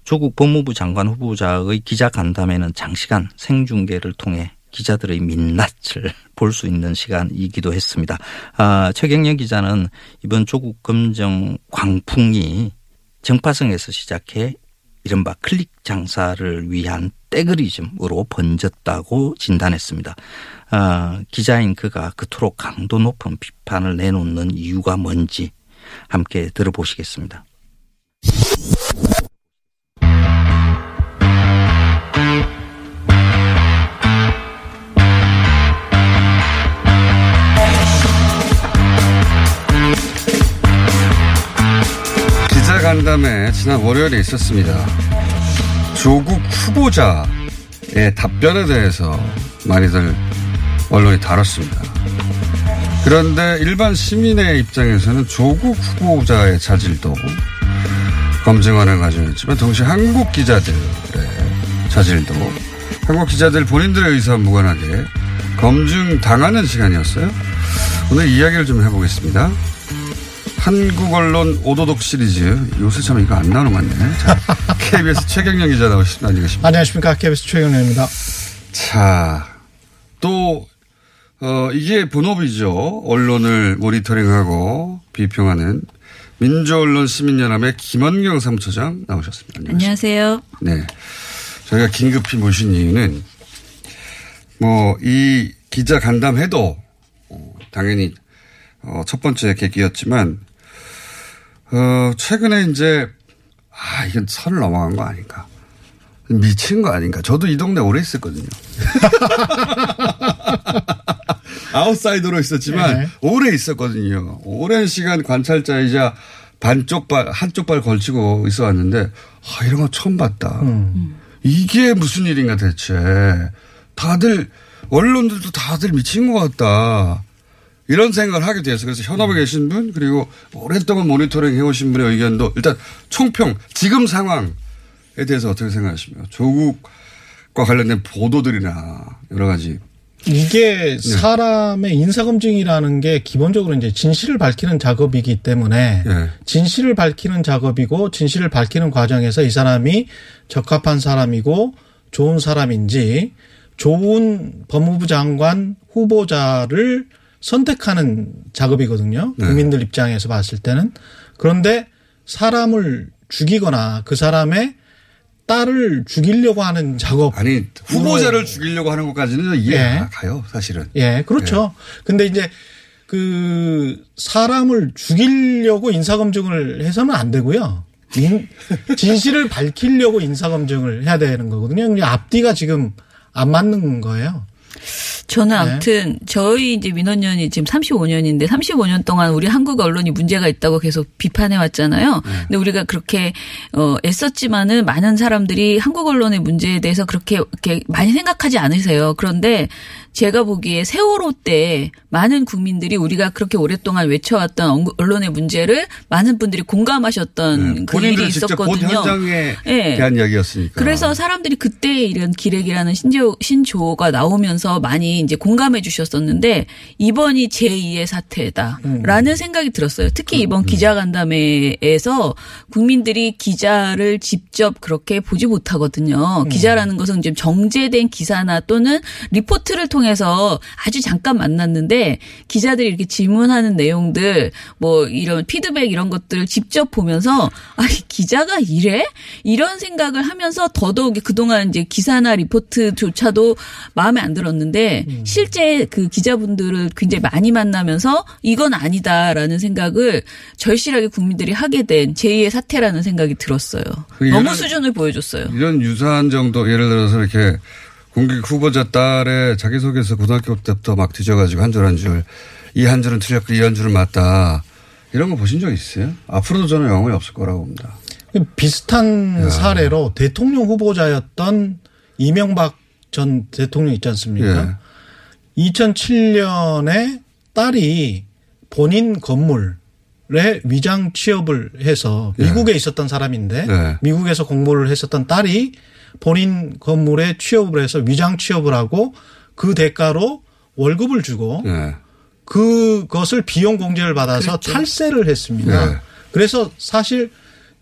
조국 법무부 장관 후보자의 기자 간담회는 장시간 생중계를 통해 기자들의 민낯을 <laughs> 볼 수 있는 시간이기도 했습니다. 아, 최경영 기자는 이번 조국 검정 광풍이 정파성에서 시작해 이른바 클릭 장사를 위한 떼그리즘으로 번졌다고 진단했습니다. 아, 기자인 그가 그토록 강도 높은 비판을 내놓는 이유가 뭔지 함께 들어보시겠습니다. 간담회 지난 월요일에 있었습니다. 조국 후보자의 답변에 대해서 많이들 언론이 다뤘습니다. 그런데 일반 시민의 입장에서는 조국 후보자의 자질도 검증하는 과정이었지만 동시에 한국 기자들의 자질도 한국 기자들 본인들의 의사와 무관하게 검증 당하는 시간이었어요. 오늘 이야기를 좀 해보겠습니다. 한국 언론 오도독 시리즈 요새 참 이거 안 나오는 것 같네. 자, <laughs> KBS 최경영 기자 나오신 안녕하십니까? 안녕하십니까. KBS 최경영입니다. 자, 또 어, 이게 본업이죠. 언론을 모니터링하고 비평하는 민주언론 시민연합의 김원경 사무처장 나오셨습니다. 안녕하세요. 네. 저희가 긴급히 모신 이유는 뭐 이 기자 간담회도 어, 당연히 어, 첫 번째 계기였지만 어, 최근에 이제 아 이건 선을 넘어간 거 아닌가 미친 거 아닌가 저도 이 동네 오래 있었거든요. <laughs> 아웃사이더로 있었지만 네. 오래 있었거든요. 오랜 시간 관찰자이자 반쪽 발, 한쪽 발 걸치고 있어 왔는데, 아, 이런 거 처음 봤다. 이게 무슨 일인가 대체. 다들, 언론들도 다들 미친 것 같다. 이런 생각을 하게 돼서 그래서 현업에 계신 분, 그리고 오랫동안 모니터링 해오신 분의 의견도 일단 총평, 지금 상황에 대해서 어떻게 생각하십니까? 조국과 관련된 보도들이나 여러 가지 이게 네. 사람의 인사검증이라는 게 기본적으로 이제 진실을 밝히는 작업이기 때문에 예. 진실을 밝히는 작업이고 진실을 밝히는 과정에서 이 사람이 적합한 사람이고 좋은 사람인지 좋은 법무부 장관 후보자를 선택하는 작업이거든요. 네. 국민들 입장에서 봤을 때는. 그런데 사람을 죽이거나 그 사람의 딸을 죽이려고 하는 작업. 아니 후보자를 죽이려고 하는 것까지는 이해가 예. 가요 사실은. 예, 그렇죠. 근데 이제 그 사람을 죽이려고 인사검증을 해서는 안 되고요. 인- <laughs> 진실을 밝히려고 인사검증을 해야 되는 거거든요. 앞뒤가 지금 안 맞는 거예요. 저는 네. 아무튼 저희 이제 민원연이 지금 35년인데 35년 동안 우리 한국 언론이 문제가 있다고 계속 비판해 왔잖아요. 네. 근데 우리가 그렇게 어 애썼지만은 많은 사람들이 한국 언론의 문제에 대해서 그렇게 이렇게 많이 생각하지 않으세요. 그런데 제가 보기에 세월호 때 많은 국민들이 우리가 그렇게 오랫동안 외쳐왔던 언- 언론의 문제를 많은 분들이 공감하셨던 네. 그 일이 있었거든요. 현장에 예. 대한 이야기였으니까. 그래서 사람들이 그때 이런 기레기라는 신조, 신조어가 나오면서 많이 이제 공감해 주셨었는데 이번이 제2의 사태다라는 생각이 들었어요. 특히 이번 기자간담회에서 국민들이 기자를 직접 그렇게 보지 못하거든요. 기자라는 것은 좀 정제된 기사나 또는 리포트를 통해 서 아주 잠깐 만났는데 기자들이 이렇게 질문하는 내용들 뭐 이런 피드백 이런 것들을 직접 보면서 아, 이 기자가 이래? 이런 생각을 하면서 더더욱 그동안 이제 기사나 리포트조차도 마음에 안 들었는데 실제 그 기자분들을 굉장히 많이 만나면서 이건 아니다라는 생각을 절실하게 국민들이 하게 된 제2의 사태라는 생각이 들었어요. 그 너무 수준을 보여줬어요. 이런 유사한 정도 예를 들어서 이렇게 공격 후보자 딸의 자기소개서 고등학교 때부터 막 뒤져가지고 한 줄 한 줄 이 한 줄은 틀렸고 이 한 줄은 맞다 이런 거 보신 적 있어요? 앞으로도 저는 영원히 없을 거라고 봅니다. 비슷한 사례로 대통령 후보자였던 이명박 전 대통령 있지 않습니까? 예. 2007년에 딸이 본인 건물에 위장 취업을 해서 예. 미국에 있었던 사람인데 네. 미국에서 공부를 했었던 딸이 본인 건물에 취업을 해서 위장 취업을 하고 그 대가로 월급을 주고 예. 그것을 비용 공제를 받아서 탈세를 했습니다. 네. 그래서 사실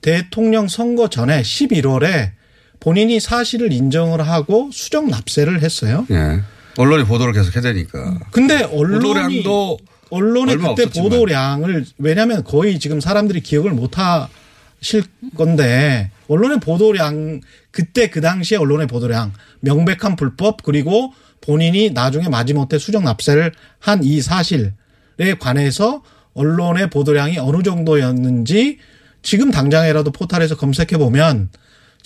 대통령 선거 전에 11월에 본인이 사실을 인정을 하고 수정 납세를 했어요. 예. 언론이 보도를 계속 해대니까. 근데 언론이 언론의 그때 없었지만. 보도량을 왜냐하면 거의 지금 사람들이 기억을 못 하실 건데 언론의 보도량 그때 그 당시에 언론의 보도량 명백한 불법 그리고 본인이 나중에 마지못해 수정 납세를 한 이 사실에 관해서 언론의 보도량이 어느 정도였는지 지금 당장이라도 포탈에서 검색해 보면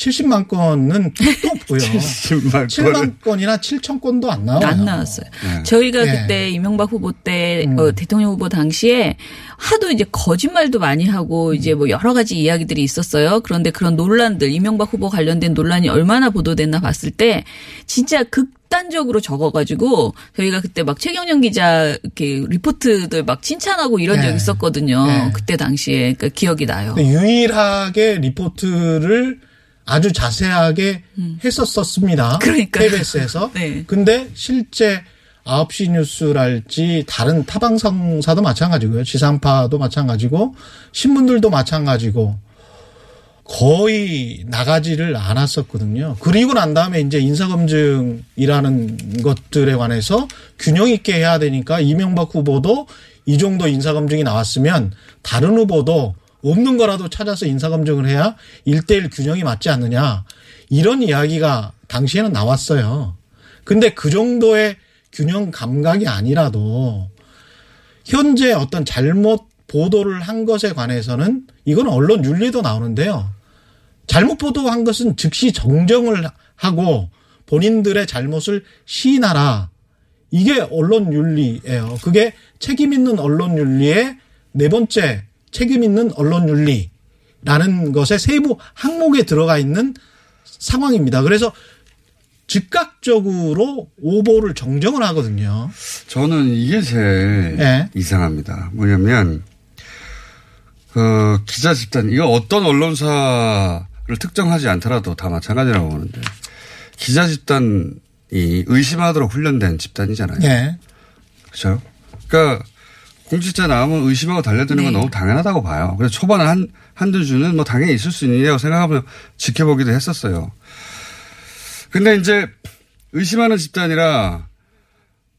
70만 건은 또 보여. 10만 7만 건이나 7천 건도 안 나와요. 안 나왔어요. 저희가 네. 그때 이명박 후보 때 음. 어, 대통령 후보 당시에 하도 이제 거짓말도 많이 하고 이제 뭐 여러 가지 이야기들이 있었어요. 그런데 그런 논란들 이명박 후보 관련된 논란이 얼마나 보도됐나 봤을 때 진짜 극단적으로 적어가지고 저희가 그때 막 최경영 기자 이렇게 리포트들 막 칭찬하고 이런 네. 적 있었거든요. 네. 그때 당시에 그러니까 기억이 나요. 유일하게 리포트를 아주 자세하게 했었었습니다. 음. 그러니까요. KBS에서. <laughs> 네. 근데 실제 9시 뉴스랄지 다른 타방송사도 마찬가지고요. 지상파도 마찬가지고 신문들도 마찬가지고 거의 나가지를 않았었거든요. 그리고 난 다음에 이제 인사검증이라는 것들에 관해서 균형 있게 해야 되니까 이명박 후보도 이 정도 인사검증이 나왔으면 다른 후보도 없는 거라도 찾아서 인사검증을 해야 일대일 균형이 맞지 않느냐. 이런 이야기가 당시에는 나왔어요. 근데 그 정도의 균형 감각이 아니라도 현재 어떤 잘못 보도를 한 것에 관해서는 이건 언론 윤리도 나오는데요. 잘못 보도한 것은 즉시 정정을 하고 본인들의 잘못을 시인하라. 이게 언론 윤리예요. 그게 책임 있는 언론 윤리의 네 번째 책임 있는 언론 윤리라는 것의 세부 항목에 들어가 있는 상황입니다. 그래서 즉각적으로 오보를 정정을 하거든요. 저는 이게 제일 예. 이상합니다. 뭐냐면 그 기자 집단 이거 어떤 언론사를 특정하지 않더라도 다 마찬가지라고 보는데 기자 집단이 의심하도록 훈련된 집단이잖아요. 예. 그렇죠? 그러니까 공직자 나오면 의심하고 달려드는 건 네. 너무 당연하다고 봐요. 그래서 초반에 한, 한두 주는 뭐 당연히 있을 수 있느냐고 생각하면 지켜보기도 했었어요. 근데 이제 의심하는 집단이라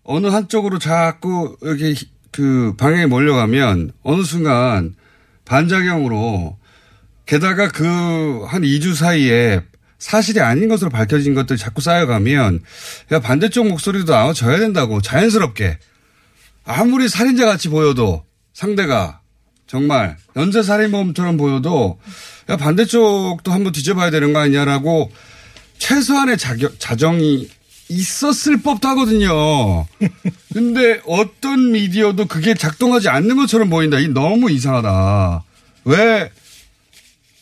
어느 한쪽으로 자꾸 이렇게 그 방향에 몰려가면 어느 순간 반작용으로 게다가 그 한 2주 사이에 사실이 아닌 것으로 밝혀진 것들이 자꾸 쌓여가면 야 반대쪽 목소리도 나와줘야 된다고 자연스럽게 아무리 살인자 같이 보여도 상대가 정말 연쇄 살인범처럼 보여도 야 반대쪽도 한번 뒤져봐야 되는 거 아니냐라고 최소한의 자격, 자정이 있었을 법도 하거든요. <laughs> 근데 어떤 미디어도 그게 작동하지 않는 것처럼 보인다. 이 너무 이상하다. 왜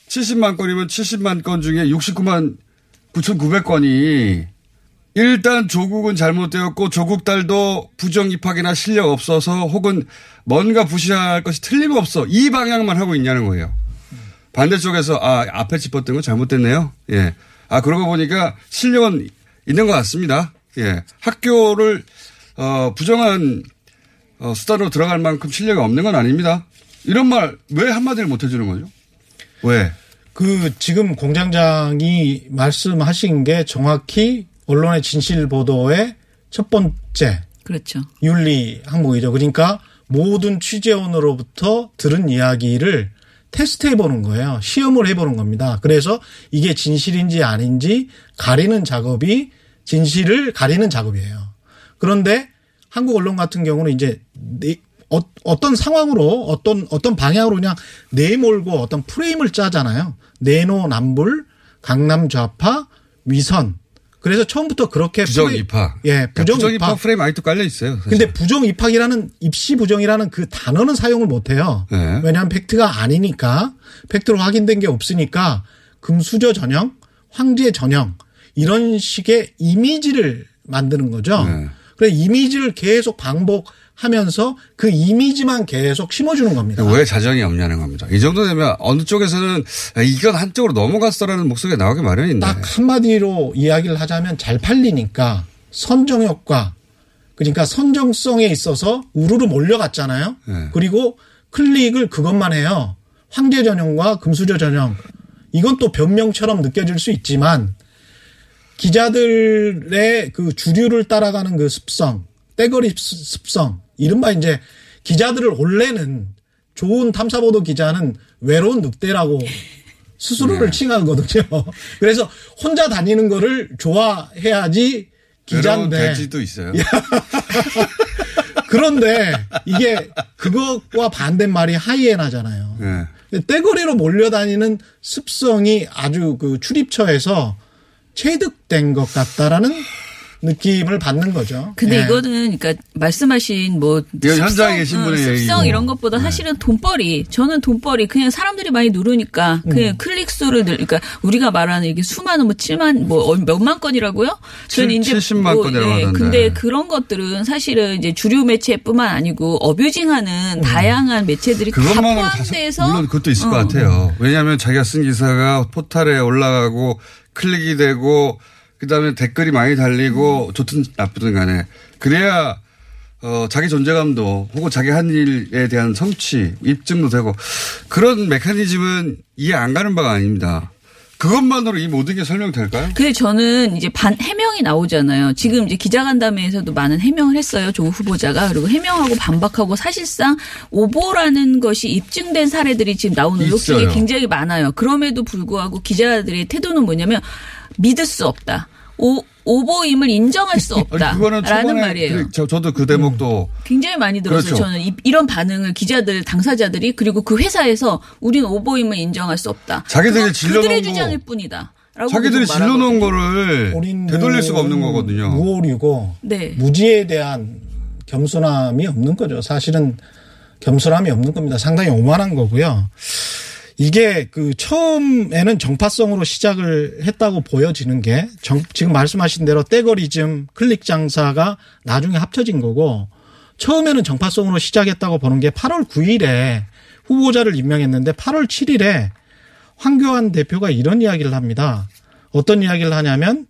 70만 건이면 70만 건 중에 69만 9,900건이 일단 조국은 잘못되었고 조국 딸도 부정 입학이나 실력 없어서 혹은 뭔가 부실할 것이 틀림없어 이 방향만 하고 있냐는 거예요. 반대쪽에서 아 앞에 짚었던 건 잘못됐네요. 예. 아 그러고 보니까 실력은 있는 것 같습니다. 예. 학교를 어 부정한 어, 수단으로 들어갈 만큼 실력이 없는 건 아닙니다. 이런 말 왜 한마디를 못 해주는 거죠? 왜? 그 지금 공장장이 말씀하신 게 정확히 언론의 진실 보도의 첫 번째 그렇죠. 윤리 항목이죠. 그러니까 모든 취재원으로부터 들은 이야기를 테스트해 보는 거예요. 시험을 해 보는 겁니다. 그래서 이게 진실인지 아닌지 가리는 작업이 진실을 가리는 작업이에요. 그런데 한국 언론 같은 경우는 이제 네- 어, 떤 상황으로 어떤 어떤 방향으로 그냥 내몰고 어떤 프레임을 짜잖아요. 내노남불, 강남 좌파, 위선 그래서 처음부터 그렇게 부정 입학. 예, 그러니까 부정, 부정 입학. 입학 프레임 아직도 깔려 있어요. 사실. 근데 부정 입학이라는 입시 부정이라는 그 단어는 사용을 못 해요. 네. 왜냐하면 팩트가 아니니까 팩트로 확인된 게 없으니까 금수저 전형, 황제 전형 이런 식의 이미지를 만드는 거죠. 네. 그래 이미지를 계속 반복 하면서 그 이미지만 계속 심어주는 겁니다. 왜 자정이 없냐는 겁니다. 이 정도 되면 어느 쪽에서는 야, 이건 한쪽으로 넘어갔어라는 목소리가 나오기 마련인데. 딱 한마디로 이야기를 하자면 잘 팔리니까 선정 효과 그러니까 선정성에 있어서 우르르 몰려갔잖아요. 네. 그리고 클릭을 그것만 해요. 황제 전형과 금수저 전형 이건 또 변명처럼 느껴질 수 있지만 기자들의 그 주류를 따라가는 그 습성, 떼거리 습- 습성, 이른바 이제 기자들을 원래는 좋은 탐사보도 기자는 외로운 늑대라고 <laughs> 스스로를 네. 칭하거든요. <laughs> 그래서 혼자 다니는 거를 좋아해야지 기자인데. 돼지도 있어요. <laughs> 그런데 이게 그것과 반대말이 하이에나잖아요. 예. 떼거리로 몰려다니는 습성이 아주 그 출입처에서 체득된 것 같다라는 느낌을 받는 거죠. 근데 예. 이거는 그러니까 말씀하신 뭐 현장에 계신 어, 분의 습성 얘기고. 이런 것보다 사실은 돈벌이 저는 돈벌이 그냥 사람들이 많이 누르니까 음. 그냥 클릭 수를 늘 그러니까 우리가 말하는 이게 수많은 뭐 7만 뭐 몇만 건이라고요? 저는 칠- 이제 70만 뭐, 건이라고 예, 하던데. 근데 그런 것들은 사실은 이제 주류 매체뿐만 아니고 어뷰징하는 음. 다양한 매체들이 다 포함돼서 물론 그것도 있을 것 어. 같아요. 왜냐하면 자기가 쓴 기사가 포탈에 올라가고 클릭이 되고 그다음에 댓글이 많이 달리고 좋든 나쁘든 간에 그래야 어 자기 존재감도 혹은 자기 한 일에 대한 성취 입증도 되고 그런 메커니즘은 이해 안 가는 바가 아닙니다. 그것만으로 이 모든 게 설명될까요? 근데 저는 이제 반 해명이 나오잖아요. 지금 이제 기자간담회에서도 많은 해명을 했어요. 조국 후보자가 그리고 해명하고 반박하고 사실상 오보라는 것이 입증된 사례들이 지금 나오는. 녹취에 굉장히 많아요. 그럼에도 불구하고 기자들의 태도는 뭐냐면 믿을 수 없다. 오, 오보임을 인정할 수 아니 없다. 그거는 라는 초반에 말이에요. 그- 저, 저도 그 대목도 굉장히 많이 들었어요. 그렇죠. 저는 이, 이런 반응을 기자들, 당사자들이 그리고 그 회사에서 우린 오보임을 인정할 수 없다. 자기들이 그들의 거- 주장일 뿐이다. 라고 자기들이. 질러놓은 거를 되돌릴 수가 없는 거거든요. 무오리고 네. 무지에 대한 겸손함이 없는 거죠. 사실은 겸손함이 없는 겁니다. 상당히 오만한 거고요. 이게 그 처음에는 정파성으로 시작을 했다고 보여지는 게 정- 지금 말씀하신 대로 떼거리즘 클릭 장사가 나중에 합쳐진 거고 처음에는 정파성으로 시작했다고 보는 게 8월 9일에 후보자를 임명했는데 8월 7일에 황교안 대표가 이런 이야기를 합니다. 어떤 이야기를 하냐면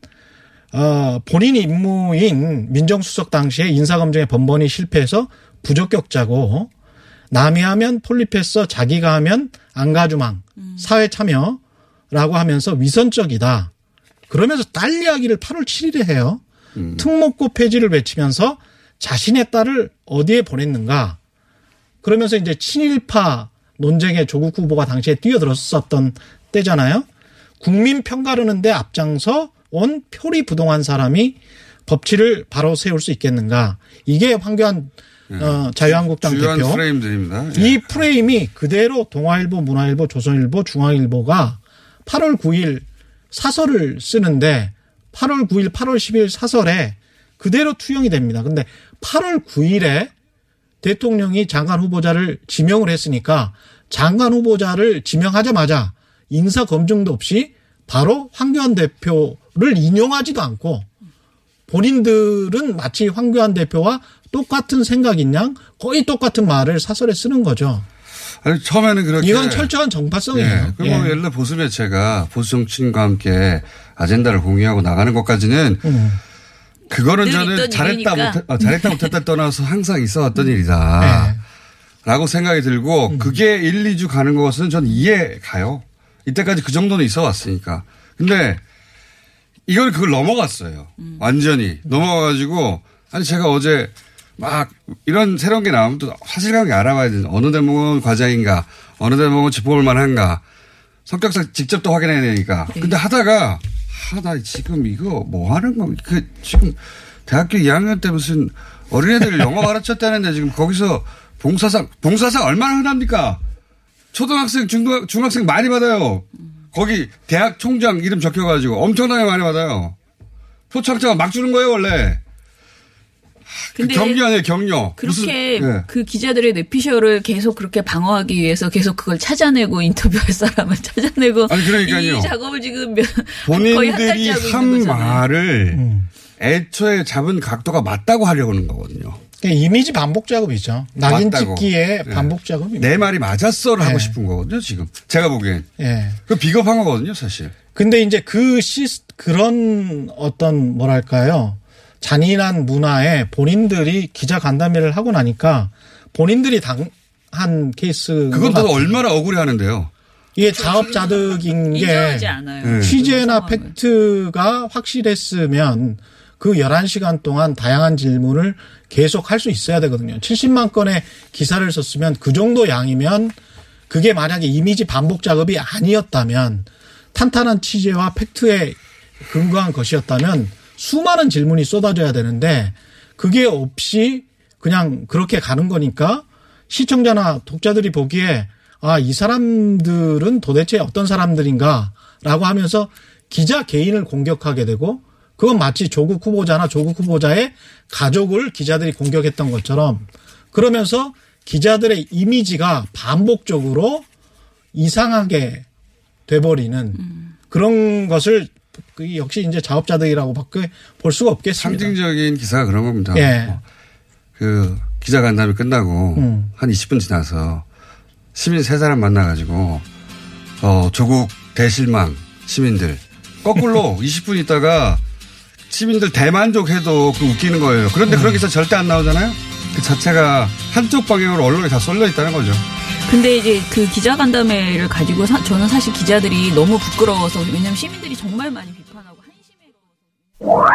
어, 본인 임무인 민정수석 당시에 인사검증에 번번이 실패해서 부적격자고 남이 하면 폴리페서 자기가 하면 안가주망 사회 참여라고 하면서 위선적이다. 그러면서 딸 이야기를 8월 7일에 해요. 특목고 폐지를 외치면서 자신의 딸을 어디에 보냈는가. 그러면서 이제 친일파 논쟁에 조국 후보가 당시에 뛰어들었었던 때잖아요. 국민 평가르는데 앞장서 온 표리 부동한 사람이 법치를 바로 세울 수 있겠는가. 이게 황교안 어, 자유한국당 주요한 대표. 프레임들입니다. 예. 이 프레임이 그대로 동아일보, 문화일보, 조선일보, 중앙일보가 8월 9일 사설을 쓰는데 8월 9일, 8월 10일 사설에 그대로 투영이 됩니다. 근데 8월 9일에 대통령이 장관 후보자를 지명을 했으니까 장관 후보자를 지명하자마자 인사 검증도 없이 바로 황교안 대표를 인용하지도 않고 본인들은 마치 황교안 대표와 똑같은 생각인 양 거의 똑같은 말을 사설에 쓰는 거죠. 아니, 처음에는 그렇게. 이건 철저한 정파성이에요. 예. 그리고 예. 예를 들어 보수 매체가 보수 정치인과 함께 아젠다를 공유하고 나가는 것까지는 음. 그거는 늘 저는 잘했다. 못 어, 잘했다 못했다 떠나서 항상 있어 왔던 네. 일이다. 라고 생각이 음. 들고 그게 1, 2주 가는 것은 전 이해 가요. 이때까지 그 정도는 있어 왔으니까. 근데 이걸 그걸 넘어갔어요. 음. 완전히 넘어가가지고 아니 제가 어제 막 이런 새로운 게 나오면 또 사실관계 알아봐야 되는 어느 대목은 과장인가 어느 대목은 짚어볼 만한가 성격상 직접 또 확인해야 되니까. 네. 근데 하다가 아, 나 지금 이거 뭐 하는 거, 그, 지금 대학교 2학년 때 무슨 어린애들 영어 <laughs> 가르쳤다는데 지금 거기서 봉사상, 봉사상 얼마나 흔합니까? 초등학생, 중등, 중학생 많이 받아요. 거기 대학 총장 이름 적혀가지고 엄청나게 많이 받아요. 표창장 막 주는 거예요 원래. 그 근데 격려 아니에요 격려. 그렇게 무슨- 예. 그 기자들의 뇌피셜을 계속 그렇게 방어하기 위해서 계속 그걸 찾아내고 인터뷰할 사람을 <laughs> 찾아내고 아니, 그러니까요. 이 작업을 지금 몇- 거의 한 본인들이 한. 말을 음. 애초에 잡은 각도가 맞다고 하려고 하는 거거든요. 그러니까 이미지 반복 작업이죠. 낙인 맞다고. 찍기의 네. 반복 작업입니다. 내 말이 맞았어를 하고 네. 싶은 거거든요 지금. 제가 보기엔. 예. 그 비겁한 거거든요 사실. 근데 이제 그 시, 그런 어떤 뭐랄까요. 잔인한 문화에 본인들이 기자 간담회를 하고 나니까 본인들이 당한 케이스. 그건 또 얼마나 억울해 하는데요. 이게 자업자득인 게. 네. 취재나. 팩트가 확실했으면 그 11시간 동안 다양한 질문을 계속 할 수 있어야 되거든요. 70만 건의 기사를 썼으면 그 정도 양이면 그게 만약에 이미지 반복 작업이 아니었다면 탄탄한 취재와 팩트에 근거한 것이었다면 수많은 질문이 쏟아져야 되는데 그게 없이 그냥 그렇게 가는 거니까 시청자나 독자들이 보기에 아, 이 사람들은 도대체 어떤 사람들인가 라고 하면서 기자 개인을 공격하게 되고 그건 마치 조국 후보자나 조국 후보자의 가족을 기자들이 공격했던 것처럼 그러면서 기자들의 이미지가 반복적으로 이상하게 돼버리는 그런 것을 그 역시 이제 자업자득이라고 밖에 볼 수가 없겠습니다. 상징적인 기사가 그런 겁니다. 예. 어, 그 기자 간담회 끝나고 음. 한 20분 지나서 시민 세 사람 만나가지고 어 조국 대실망 시민들 거꾸로 <laughs> 20분 있다가 시민들 대만족해도 그 웃기는 거예요. 그런데 그런 기사 절대 안 나오잖아요. 그 자체가 한쪽 방향으로 언론에 다 쏠려 있다는 거죠. 근데 이제 그 기자 간담회를 가지고 사- 저는 사실 기자들이 너무 부끄러워서 왜냐하면 시민들이 정말 많이 비판하고 한심해.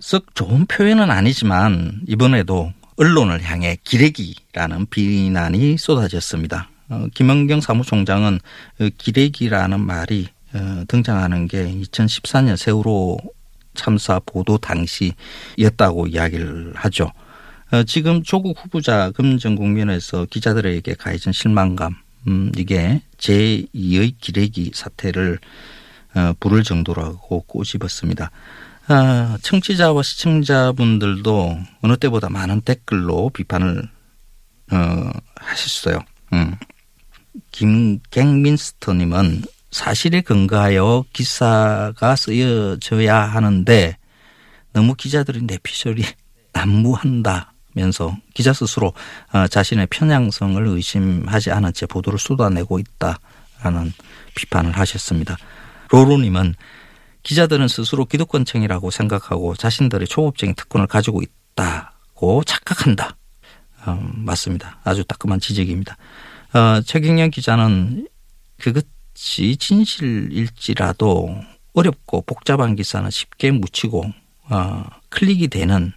썩 좋은 표현은 아니지만 이번에도 언론을 향해 기레기라는 비난이 쏟아졌습니다. 어, 김은경 사무총장은 어, 기레기라는 말이 어, 등장하는 게 2014년 세월호 참사 보도 당시였다고 이야기를 하죠. 어, 지금 조국 후보자 금전 국면에서 기자들에게 가해진 실망감, 음, 이게 제2의 기레기 사태를 어, 부를 정도라고 꼬집었습니다. 아, 청취자와 시청자분들도 어느 때보다 많은 댓글로 비판을 어, 하셨어요. 음. 김갱민스터님은 사실에 근거하여 기사가 쓰여져야 하는데 너무 기자들이 내 피셜이 <laughs> 난무한다 면서 기자 스스로 어, 자신의 편향성을 의심하지 않은 채 보도를 쏟아내고 있다라는 비판을 하셨습니다. 로로님은 기자들은 스스로 기득권층이라고 생각하고 자신들의 초법적인 특권을 가지고 있다고 착각한다. 어, 맞습니다. 아주 따끔한 지적입니다. 어, 최경련 기자는 그것이 진실일지라도 어렵고 복잡한 기사는 쉽게 묻히고 어, 클릭이 되는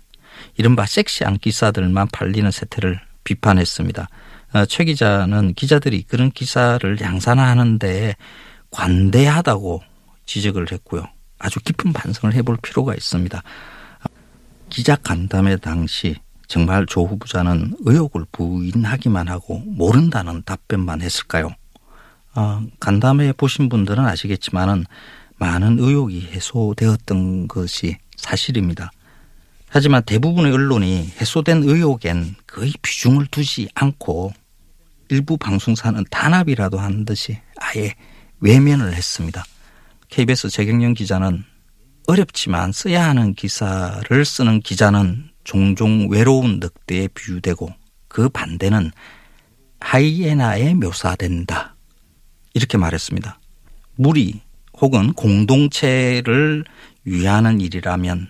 이른바 섹시한 기사들만 팔리는 세태를 비판했습니다. 어, 최 기자는 기자들이 그런 기사를 양산하는데 관대하다고 지적을 했고요. 아주 깊은 반성을 해볼 필요가 있습니다. 기자 간담회 당시 정말 조 후보자는 의혹을 부인하기만 하고 모른다는 답변만 했을까요? 어, 간담회 보신 분들은 아시겠지만은 많은 의혹이 해소되었던 것이 사실입니다. 하지만 대부분의 언론이 해소된 의혹엔 거의 비중을 두지 않고 일부 방송사는 단합이라도 한 듯이 아예 외면을 했습니다. KBS 재경영 기자는 어렵지만 써야 하는 기사를 쓰는 기자는 종종 외로운 늑대에 비유되고 그 반대는 하이에나에 묘사된다. 이렇게 말했습니다. 무리 혹은 공동체를 위하는 일이라면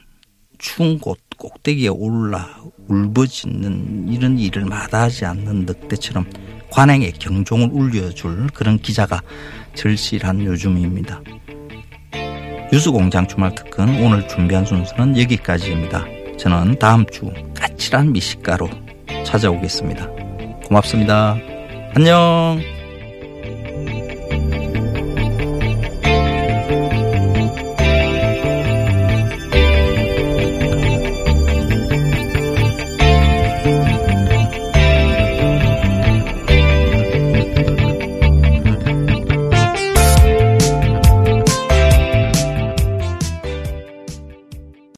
추운 곳 꼭대기에 올라 울부짖는 이런 일을 마다하지 않는 늑대처럼 관행의 경종을 울려줄 그런 기자가 절실한 요즘입니다. 뉴스공장 주말 특근 오늘 준비한 순서는 여기까지입니다. 저는 다음 주 까칠한 미식가로 찾아오겠습니다. 고맙습니다. 안녕.